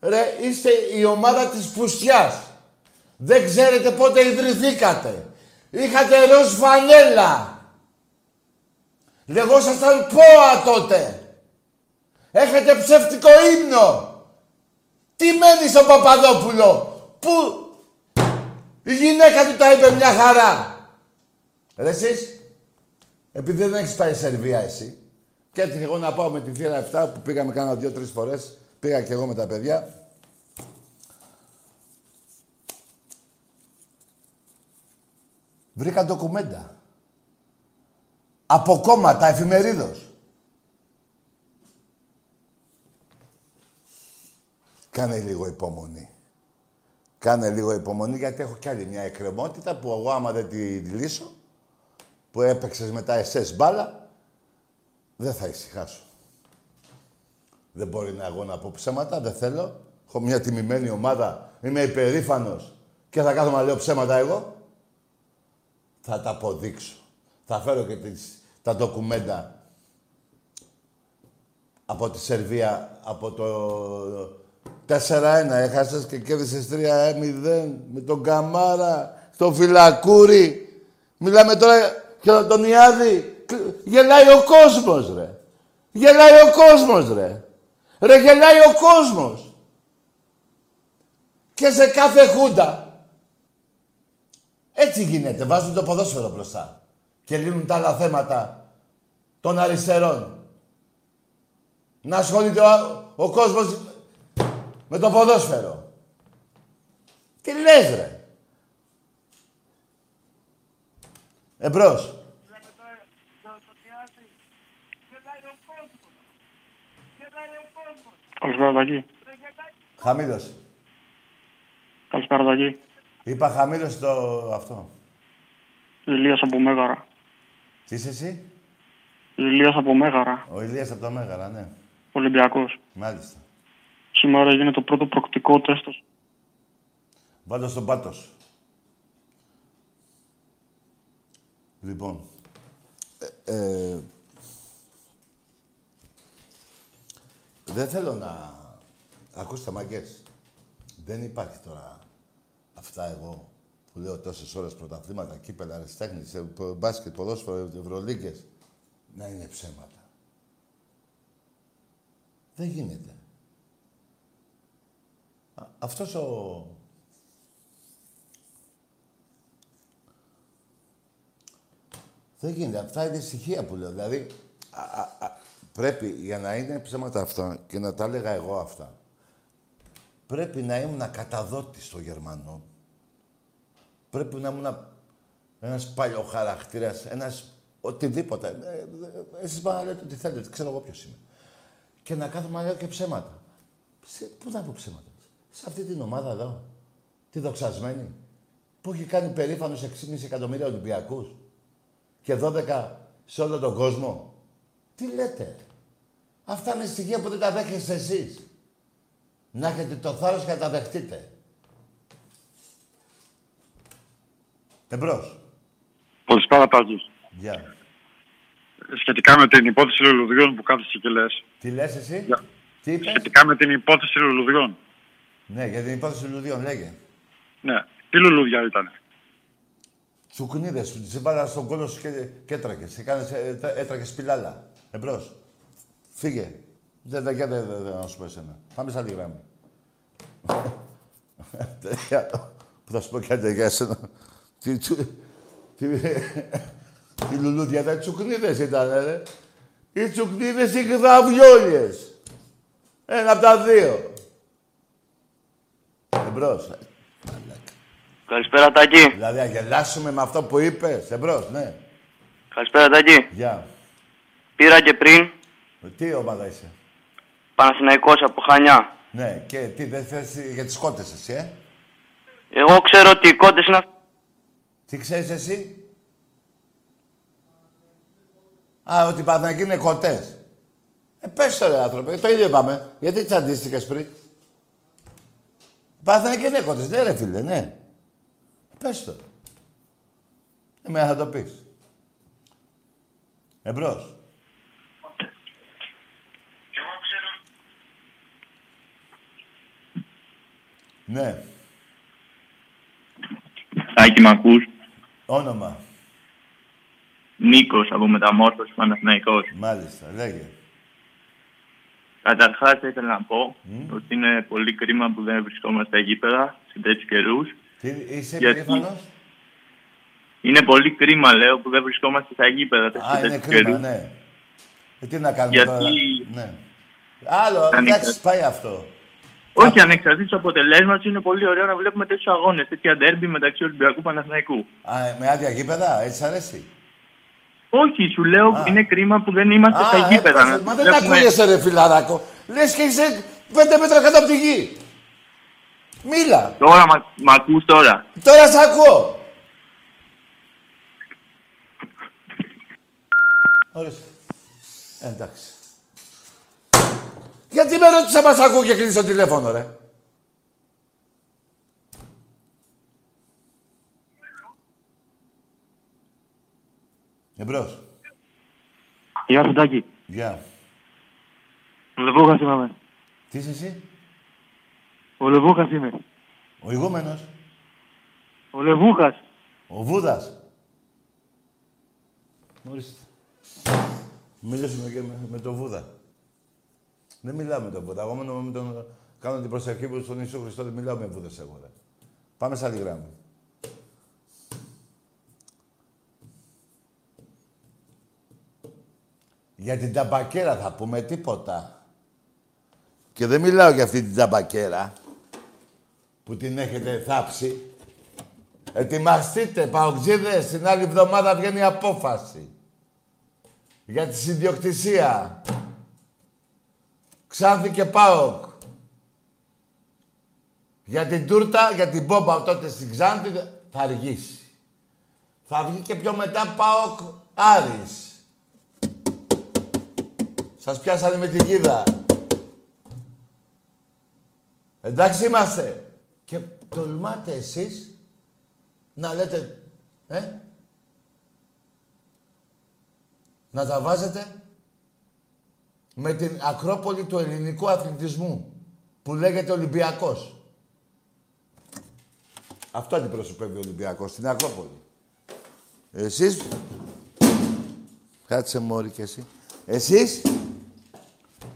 Ρε, είστε η ομάδα της πουστιάς. Δεν ξέρετε πότε ιδρυθήκατε. Είχατε ροζ φανέλα. Λεγόσασταν ΠΟΑ τότε. Έχετε ψεύτικο ύμνο. Τι μένει στον Παπαδόπουλο; Πού; Η γυναίκα του τα είπε μια χαρά. Ρε εσείς, επειδή δεν έχεις πάει Σερβία εσύ, Και έτυχε εγώ να πάω με τη θύρα 7 που πήγαμε κάνα δύο-τρεις φορές. Πήγα και εγώ με τα παιδιά. Βρήκα ντοκουμέντα. Από κόμματα εφημερίδος. Κάνε λίγο υπομονή. Κάνε λίγο υπομονή γιατί έχω κι άλλη μια εκκρεμότητα που εγώ άμα δεν τη λύσω, που έπαιξες μετά εσές μπάλα, δεν θα ησυχάσω. Δεν μπορεί να εγώ να πω ψέματα, δεν θέλω. Έχω μια τιμημένη ομάδα, είμαι υπερήφανος και θα κάθομαι να λέω ψέματα εγώ. Θα τα αποδείξω. Θα φέρω και τις, τα ντοκουμέντα από τη Σερβία, από το 4-1. Έχασες και κέρδισες 3-0 με τον Καμάρα, στο Φυλακούρι. Μιλάμε τώρα για τον Ιάδη. Γελάει ο κόσμος, ρε. Γελάει ο κόσμος, ρε. Ρε, γελάει ο κόσμος. Και σε κάθε χούντα. Έτσι γίνεται. Βάζουν το ποδόσφαιρο μπροστά. Και λύνουν τα άλλα θέματα των αριστερών. Να ασχολείται ο, ο κόσμος με το ποδόσφαιρο. Τι λες, ρε. Εμπρός. Καλησπέρα, Τάκη. Χαμήλωσε. Καλησπέρα, Τάκη. Είπα χαμήλωσε το αυτό. Ηλίας από Μέγαρα. Τι είσαι εσύ; Ηλίας από Μέγαρα. Ο Ηλίας από το Μέγαρα, ναι. Ολυμπιακός. Μάλιστα. Σήμερα έγινε το πρώτο προκτικό τεστ. Βάλω στον πάτος. Λοιπόν. Ε, ε, δεν θέλω να... Ακούστε, μαγκές. Δεν υπάρχει τώρα αυτά εγώ που λέω τόσες ώρες πρωταθλήματα, κύπελα, αριστέχνης, ε, πο- μπάσκετ, ποδόσφαιρο, ευρωλίγκες, να είναι ψέματα. Δεν γίνεται. Α- Αυτός ο... Δεν γίνεται. Αυτά είναι στοιχεία που λέω. Δηλαδή, α, α, α, πρέπει για να είναι ψέματα αυτά και να τα έλεγα εγώ αυτά, πρέπει να ήμουν καταδότης των Γερμανών. Πρέπει να ήμουν ένας παλιοχαρακτήρας, ένας οτιδήποτε. Ε, ε, Εσείς πάνε να λέτε ό,τι θέλετε, ξέρω εγώ ποιος είμαι. Και να κάθομαι να λέω και ψέματα. Σε, πού να πω ψέματα; Σε αυτή την ομάδα εδώ. Τη δοξασμένη. Που έχει κάνει περήφανος 6,5 εκατομμύρια Ολυμπιακούς. Και 12 σε όλο τον κόσμο. Τι λέτε; Αυτά είναι στοιχεία που δεν τα δέχεστε εσείς. Να έχετε το θάρρος και να τα δεχτείτε. Εμπρός. Καλησπέρα, Τάκη. Γεια. Σχετικά με την υπόθεση λουλουδιών που κάθεσαι και λες. Τι λες εσύ; Για- Τι είπες; Σχετικά με την υπόθεση λουλουδιών. Ναι, για την υπόθεση λουλουδιών, λέγε. Ναι. Τι λουλουδιά ήταν; Τσουκνίδες, σου τις έβαλα στον κόλλο σου και, και έτρακες. Έκανες, ε, έτρα- έτρακες σπηλάλα. Εμπρός. Φύγε. Δεν δεν- δεν δεν- δεν να σου πω εσένα. Πάμε σε άλλη γράμμα. Τέτοια, Που θα σου πω κάτι για εσένα. Τι, τσου- τι, τι λουλούδια τα τσουκνίδες ήταν, ρε. Οι τσουκνίδες ή γδαβιόλιες. Ένα από τα δύο. Εμπρός. Καλησπέρα, Τάκη. Δηλαδή, να γελάσουμε με αυτό που είπες. Εμπρός, ναι. Καλησπέρα, Τάκη. Γεια. Πήρα και πριν Τι ομάδα είσαι; Παναθηναϊκός από Χανιά. Ναι, και τι δεν θες για τις κότες εσύ, ε; Εγώ ξέρω ότι οι κότες είναι αυ- Τι ξέρεις εσύ; Α, ότι οι Παναθηναϊκοί είναι κοτές. Ε, πες το ρε άνθρωπε, το ίδιο είπαμε. Γιατί τσαντίστηκες πριν; Οι Παναθηναϊκοί είναι κοτές, ναι ρε φίλε, ναι. Ε, πες το. Εμένα θα το πεις. Εμπρός. Ναι, Τάκη μ' ακούς; όνομα. Νίκος από Μεταμόρφωση Παναθηναϊκός. Μάλιστα, λέγε. Καταρχάς θα ήθελα να πω ότι είναι πολύ κρίμα που δεν βρισκόμαστε εκεί πέρα σε τέτοιους καιρούς. Τι, είσαι Γιατί- περήφανος; Είναι πολύ κρίμα, λέω, που δεν βρισκόμαστε στα γήπεδα σε Α, είναι τέτοιους κρίμα, καιρούς. ναι. Ε, τι να κάνουμε Γιατί- τώρα; Ναι. Άλλο, Αν εντάξει, είχα- πάει αυτό. Όχι, ανεξαρτήτω του αποτελέσματο, είναι πολύ ωραίο να βλέπουμε τέτοιους αγώνες, τέτοια ντέρμπι μεταξύ Ολυμπιακού Παναθηναϊκού. Α, με άδεια γήπεδα, έτσι σ' αρέσει; Όχι, σου λέω Α. είναι κρίμα που δεν είμαστε στα Α, γήπεδα. έπαθες. να Μα δεν βλέπουμε- ακούγεσαι ρε φιλαράκο. Λες και είσαι πέντε μέτρα κάτω από τη γη. Μίλα. Τώρα μα, μ' ακούς τώρα. Τώρα σ' ακούω. Ορίστε. Ε, Εντάξει. Γιατί με ρώτησα μας ακούω και κλείσει το τηλέφωνο, ρε. Εμπρός. Γεια σου, Τάκη. Γεια. Ο Λεβούχας είμαι. Τι είσαι εσύ, Ο Λεβούχας είμαι. ο ηγούμενος, Ο Λεβούχας. ο Βούδας. Ορίστε. Μιλήσουμε και με, με τον Βούδα. Δεν μιλάω με τον Βούδα. Εγώ μόνο με τον... Κάνω την προσευχή μου στον Ιησού Χριστό, δεν μιλάω με Βούδας εγώ. Ρε. Πάμε σε άλλη γράμμη. Για την ταμπακέρα θα πούμε τίποτα. Και δεν μιλάω για αυτή την ταμπακέρα που την έχετε θάψει. Ετοιμαστείτε, παοξίδες, την άλλη εβδομάδα βγαίνει η απόφαση. Για τη συνδιοκτησία. Ξάνθη και ΠΑΟΚ. Για την τούρτα, για την μπόμπα τότε στην Ξάνθη θα αργήσει. Θα βγει και πιο μετά ΠΑΟΚ Άρης. Σας πιάσανε με την γίδα. Εντάξει είμαστε. Και τολμάτε εσείς να λέτε, ε, να τα βάζετε με την Ακρόπολη του ελληνικού αθλητισμού που λέγεται Ολυμπιακός. Αυτό αντιπροσωπεύει ο Ολυμπιακός, την Ακρόπολη. Εσείς, κάτσε μόρι και εσύ, εσείς;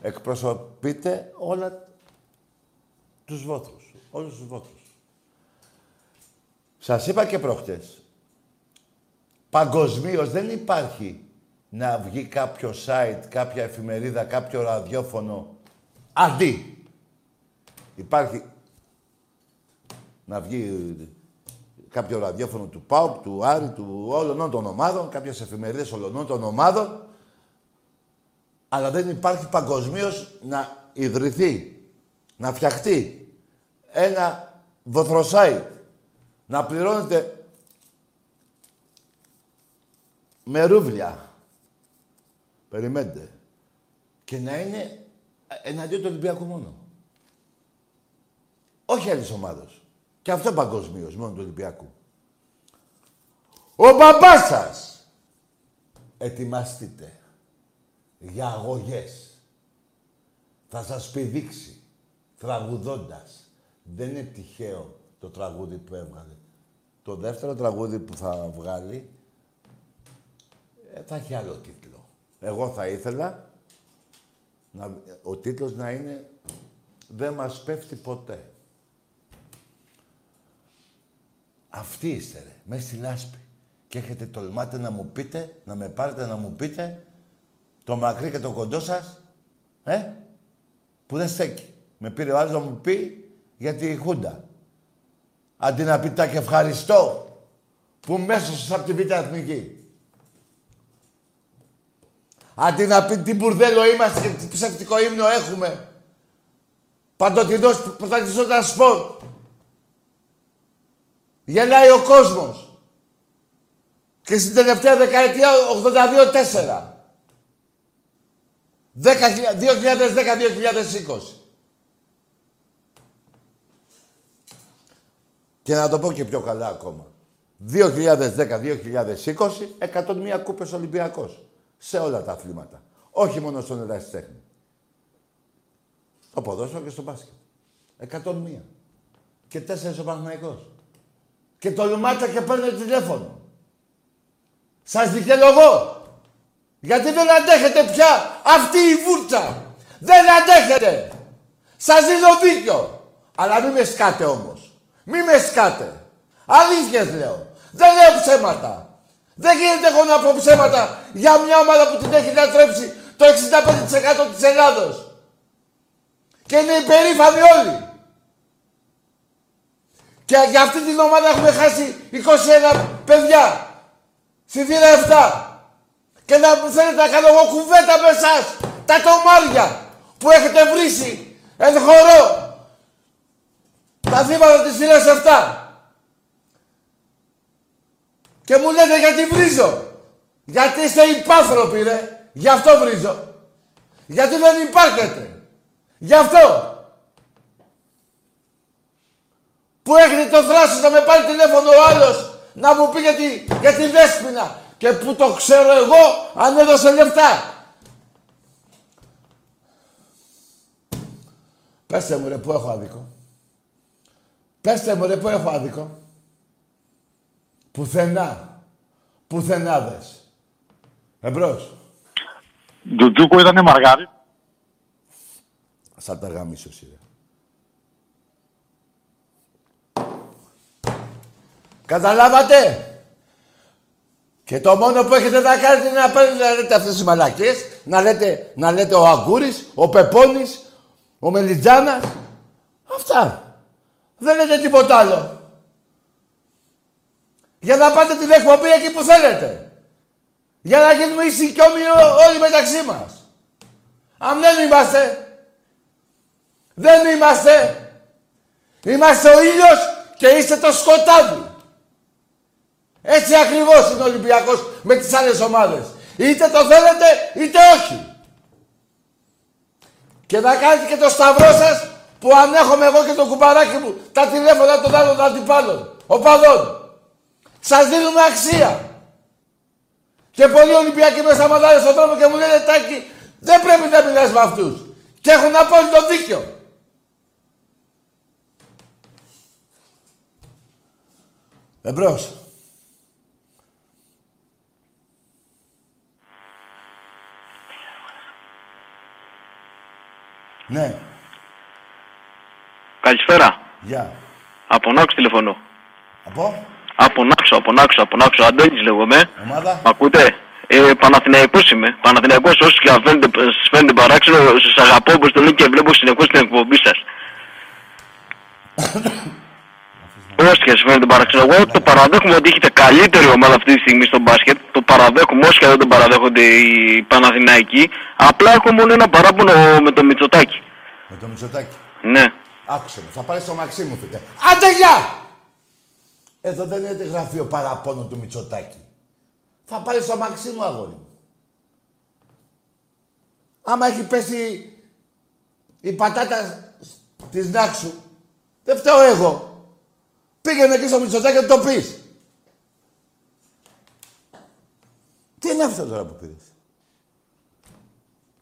Εκπροσωπείτε όλα τους βόθρους, όλους τους βόθρους. Σας είπα και προχτές, παγκοσμίως δεν υπάρχει να βγει κάποιο site, κάποια εφημερίδα, κάποιο ραδιόφωνο αντί. Υπάρχει να βγει κάποιο ραδιόφωνο του ΠΑΟΚ, του Άρη, του όλων των ομάδων, κάποιες εφημερίδες όλων των ομάδων, αλλά δεν υπάρχει παγκοσμίως να ιδρυθεί, να φτιαχτεί ένα βοθροσάιτ, να πληρώνεται με ρούβλια. Περιμένετε. Και να είναι εναντίον του Ολυμπιακού μόνο. Όχι άλλης ομάδος. Και αυτό παγκοσμίως, μόνο του Ολυμπιακού. Ο μπαμπάς σας! Ετοιμαστείτε για αγωγές. Θα σας πηδήξει τραγουδώντας. Δεν είναι τυχαίο το τραγούδι που έβγαλε. Το δεύτερο τραγούδι που θα βγάλει ε, θα έχει άλλο τίτλο. Εγώ θα ήθελα να, ο τίτλος να είναι «Δεν μας πέφτει ποτέ». Αυτοί είστε, ρε, μέσα στη λάσπη. Και έχετε τολμάτε να μου πείτε, να με πάρετε να μου πείτε το μακρύ και το κοντό σας, ε, που δεν στέκει. Με πήρε ο άλλος να μου πει για τη Χούντα. Αντί να πει τα και ευχαριστώ που μέσα σας από τη Β' Εθνική. Αντί να πει τι μπουρδέλο είμαστε και τι ψευτικό ύμνο έχουμε. Παντοτινός πρωταθλητής σπορ. Γελάει ο κόσμος. Και στην τελευταία δεκαετία 82-4. 2010-2020. Και να το πω και πιο καλά ακόμα. 2010-2020, 101 κούπες Ολυμπιακός. Σε όλα τα αθλήματα. Όχι μόνο στον ερασιτέχνη. Στο ποδόσφαιρο και στο μπάσκετ. 101. Και τέσσερις ο Παναθηναϊκός. Και τολμάτε και παίρνετε τηλέφωνο. Σας δικαιολογώ. Γιατί δεν αντέχετε πια αυτή η βούρτσα. Δεν αντέχετε. Σας δίνω δίκιο. Αλλά μην με σκάτε όμως. Μην με σκάτε. Αλήθειες λέω. Δεν λέω ψέματα. Δεν γίνεται εγώ να πω ψέματα για μια ομάδα που την έχει λατρέψει το 65% της Ελλάδος. Και είναι υπερήφανοι όλοι. Και για αυτή την ομάδα έχουμε χάσει 21 παιδιά. Στη θύρα 7. Και να μου θέλετε να κάνω εγώ κουβέντα με εσάς. Τα κομμάρια που έχετε βρήσει εν χορό. Τα θύματα της θύρας 7. Και μου λέτε γιατί βρίζω; Γιατί είστε υπάθρωποι ρε. Γι' αυτό βρίζω. Γιατί δεν υπάρχετε. Γι' αυτό. Που έχετε το θράσος να με πάρει τηλέφωνο ο άλλος να μου πει για τη, για τη Δέσποινα και που το ξέρω εγώ αν έδωσε λεφτά. Πέστε μου ρε που έχω άδικο. Πέστε μου ρε που έχω άδικο. Πουθενά. Πουθενά δες. Εμπρός. Τζουτζούκο ήτανε μαργάρι. Σαν τα γαμίσω σειρά. Καταλάβατε; Και το μόνο που έχετε να κάνετε είναι να παίρνετε να λέτε αυτές τις μαλακίες, να λέτε, να λέτε ο Αγκούρης, ο Πεπώνης, ο Μελιτζάνας. Αυτά. Δεν λέτε τίποτα άλλο. Για να πάτε την εκπομπή εκεί που θέλετε. Για να γίνουμε ίσοι και όμοιοι όλοι μεταξύ μας. Αν δεν είμαστε. Δεν είμαστε. Είμαστε ο ήλιος και είστε το σκοτάδι. Έτσι ακριβώς είναι ο Ολυμπιακός με τις άλλες ομάδες. Είτε το θέλετε είτε όχι. Και να κάνετε και το σταυρό σας που ανέχομαι εγώ και το κουμπαράκι μου τα τηλέφωνα των άλλων αντιπάλων, οπαδών. Σας δίνουμε αξία. Και πολλοί Ολυμπιακοί με σταματάνε στον δρόμο και μου λένε Τάκη, δεν πρέπει να μιλάς με αυτούς. Και έχουν απόλυτο δίκιο. Εμπρός. Ναι. Καλησπέρα. Γεια. Από Νάξο τηλεφωνώ. Από; Από Νάξο, από Νάξο, από Νάξο. Αντώνης λέγομαι. Ομάδα. Μ' ακούτε; Ε, Παναθηναϊκός είμαι. Παναθηναϊκός όσοι και αν φαίνεται, σας φαίνεται παράξενο, σας αγαπώ όπως το λέω και βλέπω συνεχώς την εκπομπή σας. Όσοι και σας φαίνεται παράξενο, εγώ το παραδέχομαι ότι έχετε καλύτερη ομάδα αυτή τη στιγμή στο μπάσκετ. Το παραδέχομαι όσοι και δεν το παραδέχονται οι Παναθηναϊκοί. Απλά έχω μόνο ένα παράπονο με το Μητσοτάκι. Με το Μητσοτάκι. Ναι. Άκουσε με. Θα πάρεις στο μαξί μου, φίλε. Άντε, γεια! Εδώ δεν είναι γραφείο παραπάνω του Μητσοτάκη. Θα πάρει στο μαξί μου, αγόρι μου. Άμα έχει πέσει η πατάτα της Νάξου, δεν φταίω εγώ. Πήγαινε εκεί στο Μητσοτάκη να το πεις. Τι είναι αυτό τώρα που πήρες;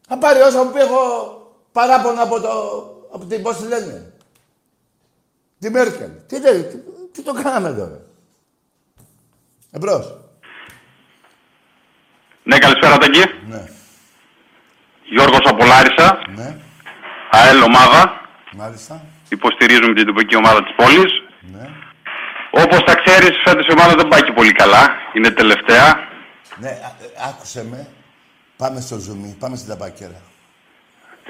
Θα πάρει όσα μου πει έχω παράπονα από, το, από την πώς τη λένε. Τη Μέρκελ. Τι, λέει, τι, τι το κάναμε τώρα. Εμπρός. Ναι, καλησπέρα Τάκη. Ναι. Γιώργος από Λάρισα. Ναι. ΑΕΛ ομάδα. Μάλιστα. Υποστηρίζουμε την τοπική ομάδα της πόλης. Ναι. Όπως τα ξέρεις, φέτος η ομάδα δεν πάει και πολύ καλά. Είναι τελευταία. Ναι, α- ε, άκουσε με. Πάμε στο ζουμί, πάμε στην ταπακέρα.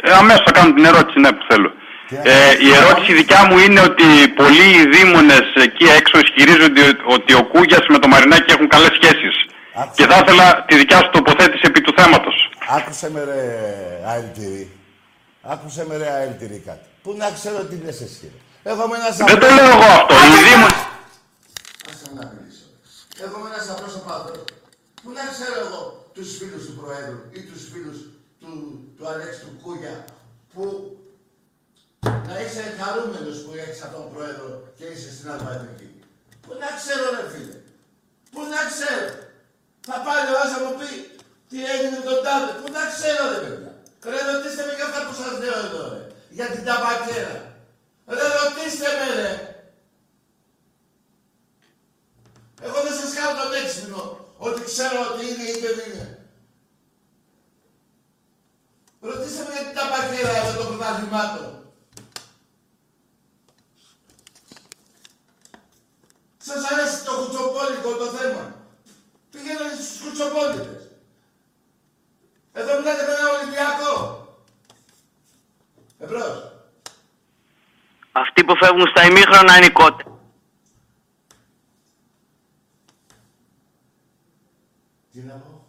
Ε, αμέσως θα κάνω την ερώτηση, ναι, που θέλω. Τι να Ε, κάνεις, η ερώτηση δικιά μου είναι ότι πολλοί δήμονες εκεί έξω ισχυρίζονται ότι ο Κούγιας με το Μαρινάκι έχουν καλές σχέσεις. Και θα ήθελα τη δικιά σου τοποθέτηση επί του θέματος. Άκουσε με ρε αελτηρή. Άκουσε με ρε αελτηρή κάτι. Πού να ξέρω τι λες εσύ. ρε. Εγώ είμαι ένας Δεν το λέω εγώ αυτό. Οι δήμονες... Άσε να μιλήσω. Εγώ είμαι ένας απλός οπαδός. Πού να ξέρω εγώ τους φίλους του Προέδρου ή τους φίλους του, του Αλέξη του Κούγια που να είσαι χαρούμενος που έχεις αυτόν τον Πρόεδρο και είσαι στην Αλβανική. Πού να ξέρω ρε φίλε. Πού να ξέρω. Θα πάρει ο άλλος να μου πει τι έγινε με τον τάδε. Πού να ξέρω ρε παιδιά. Ρε ρωτήστε με για αυτά που σας λέω εδώ ρε. Για την ταπακέρα. Ρε ρωτήστε με ρε. Εγώ δεν σας κάνω τον έξυπνο ότι ξέρω ότι είναι ή δεν είναι. Ρωτήστε με για την ταπακέρα εδώ των πρωταθλημάτων. Σας αρέσει το κουτσοπόλικο το θέμα; Πηγαίνετε στους κουτσοπόλικες. Εδώ μιλάτε με ένα Ολυμπιακό. Εμπρός. Αυτοί που φεύγουν στα ημίχρονα είναι οι κότε. Τι να πω;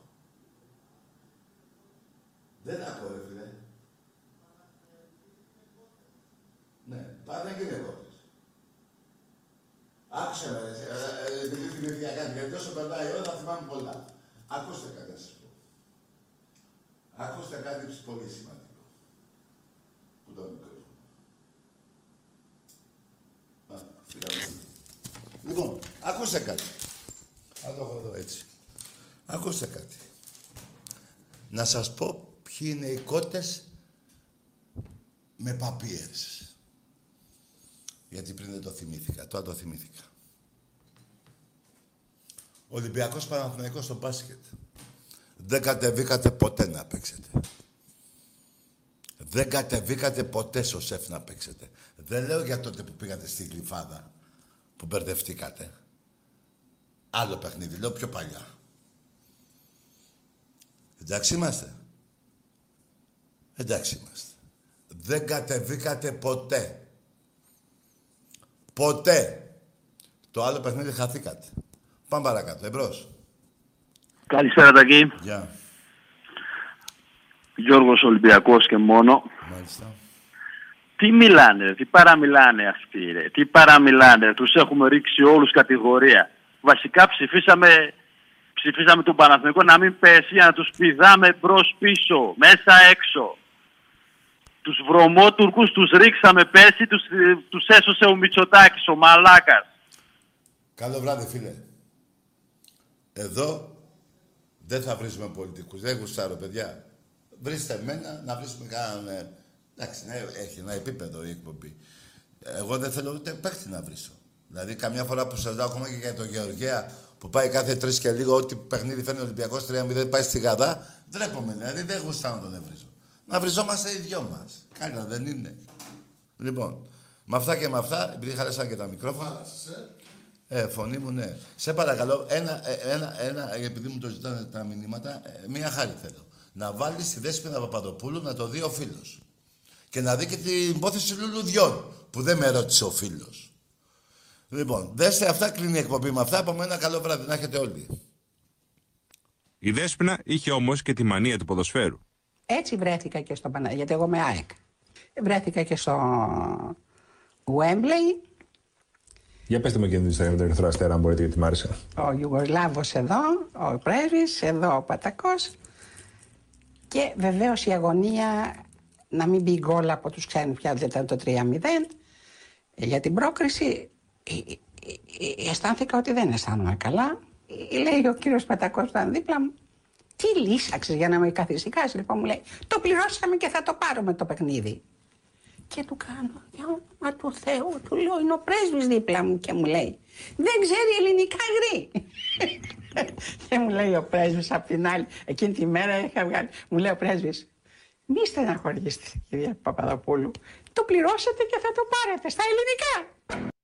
Δεν ακούω, ρε φίλε. Ναι, πάντα και είναι κότες. Άκουσε με, ρε, ε, ε, επειδή θυμήθηκα κάτι, γιατί όσο περνάει η ώρα θα θυμάμαι πολλά. Ακούστε κάτι να σας πω. Ακούστε κάτι πολύ σημαντικό. Πού το μικρόφωνο. Α, φύγαμε. Λοιπόν, ακούστε κάτι. Θα το έχω εδώ έτσι. Ακούστε κάτι. Να σας πω ποιοι είναι οι κότες με παπίερς. Γιατί πριν δεν το θυμήθηκα, τώρα το θυμήθηκα. Ολυμπιακός Παναθηναϊκός στο μπάσκετ. Δεν κατεβήκατε ποτέ να παίξετε. Δεν κατεβήκατε ποτέ στο σεφ να παίξετε. Δεν λέω για τότε που πήγατε στη Γλυφάδα, που μπερδευτήκατε. Άλλο παιχνίδι, λέω πιο παλιά. Εντάξει είμαστε. Εντάξει είμαστε. Δεν κατεβήκατε ποτέ. Ποτέ. Το άλλο παιχνίδι χαθήκατε. Πάμε παρακάτω. Εμπρός. Καλησπέρα Τακί. Γεια. Γιώργος Ολυμπιακός και μόνο. Μάλιστα. Τι μιλάνε, ρε, τι παραμιλάνε αυτοί, ρε, τι παραμιλάνε, ρε, τους έχουμε ρίξει όλους κατηγορία. Βασικά ψηφίσαμε, ψηφίσαμε τον Παναθηναϊκό να μην πέσει, για να τους πηδάμε μπρος πίσω, μέσα έξω. Τους βρωμότουρκους τους ρίξαμε πέρσι, τους, τους έσωσε ο Μητσοτάκης, ο Μαλάκας. Καλό βράδυ, φίλε. Εδώ δεν θα βρίσουμε πολιτικούς. Δεν γουστάρω, παιδιά. Βρίστε εμένα να βρίσουμε κανέναν... ε, Εντάξει, ναι, έχει ένα επίπεδο η εκπομπή. Εγώ δεν θέλω ούτε παίχτη να βρίσω. Δηλαδή, καμιά φορά που σας δω ακόμα και για τον Γεωργέα που πάει κάθε τρεις και λίγο, ό,τι παιχνίδι φέρνει ο Ολυμπιακός 3-0 πάει στη Γαδά, ντρέπομαι. Δηλαδή, δεν γουστάω να τον ευρίζω. Να βριζόμαστε οι δυο μας. Καλά, δεν είναι. Λοιπόν, με αυτά και με αυτά, επειδή χάλασαν και τα μικρόφωνα. Ε, φωνή μου, ναι. Σε παρακαλώ, ένα, ε, ένα, ένα, επειδή μου το ζητάνε τα μηνύματα, ε, μία χάρη θέλω. Να βάλεις τη Δέσποινα Παπαδοπούλου να το δει ο φίλος. Και να δει και την υπόθεση λουλουδιών, που δεν με ρώτησε ο φίλος. Λοιπόν, δέστε αυτά, κλείνει η εκπομπή με αυτά. Από μένα καλό βράδυ, να έχετε όλοι. Η Δέσποινα είχε όμως και τη μανία του ποδοσφαίρου. Έτσι βρέθηκα και στο Παναγιώτη, γιατί εγώ είμαι ΑΕΚ. Βρέθηκα και στο Wembley, Για πετε μου εκείνη την ιστορία με τον Ερυθρό Αστέρα, αν μπορείτε, γιατί μ' άρεσε. ο Ιουγκοσλάβος εδώ, ο πρέσβης, εδώ ο Πατακός. Και βεβαίως η αγωνία να μην μπει γκολ από τους ξένους πια δεν ήταν το 3-0 για την πρόκριση ε, ε, ε, αισθάνθηκα ότι δεν αισθάνομαι καλά. Ε, λέει ο κύριος Πατακός που ήταν δίπλα μου τι λύσαξες για να με καθησυχάσεις λοιπόν μου λέει. Το πληρώσαμε και θα το πάρουμε το παιχνίδι. Και του κάνω, για όνομα του Θεού, του λέω, είναι ο πρέσβης δίπλα μου και μου λέει, δεν ξέρει ελληνικά γρή. και μου λέει ο πρέσβης απ' την άλλη, εκείνη τη μέρα είχα βγάλει, μου λέει ο πρέσβης, μη στεναχωρήσετε κυρία Παπαδοπούλου, το πληρώσατε και θα το πάρετε στα ελληνικά.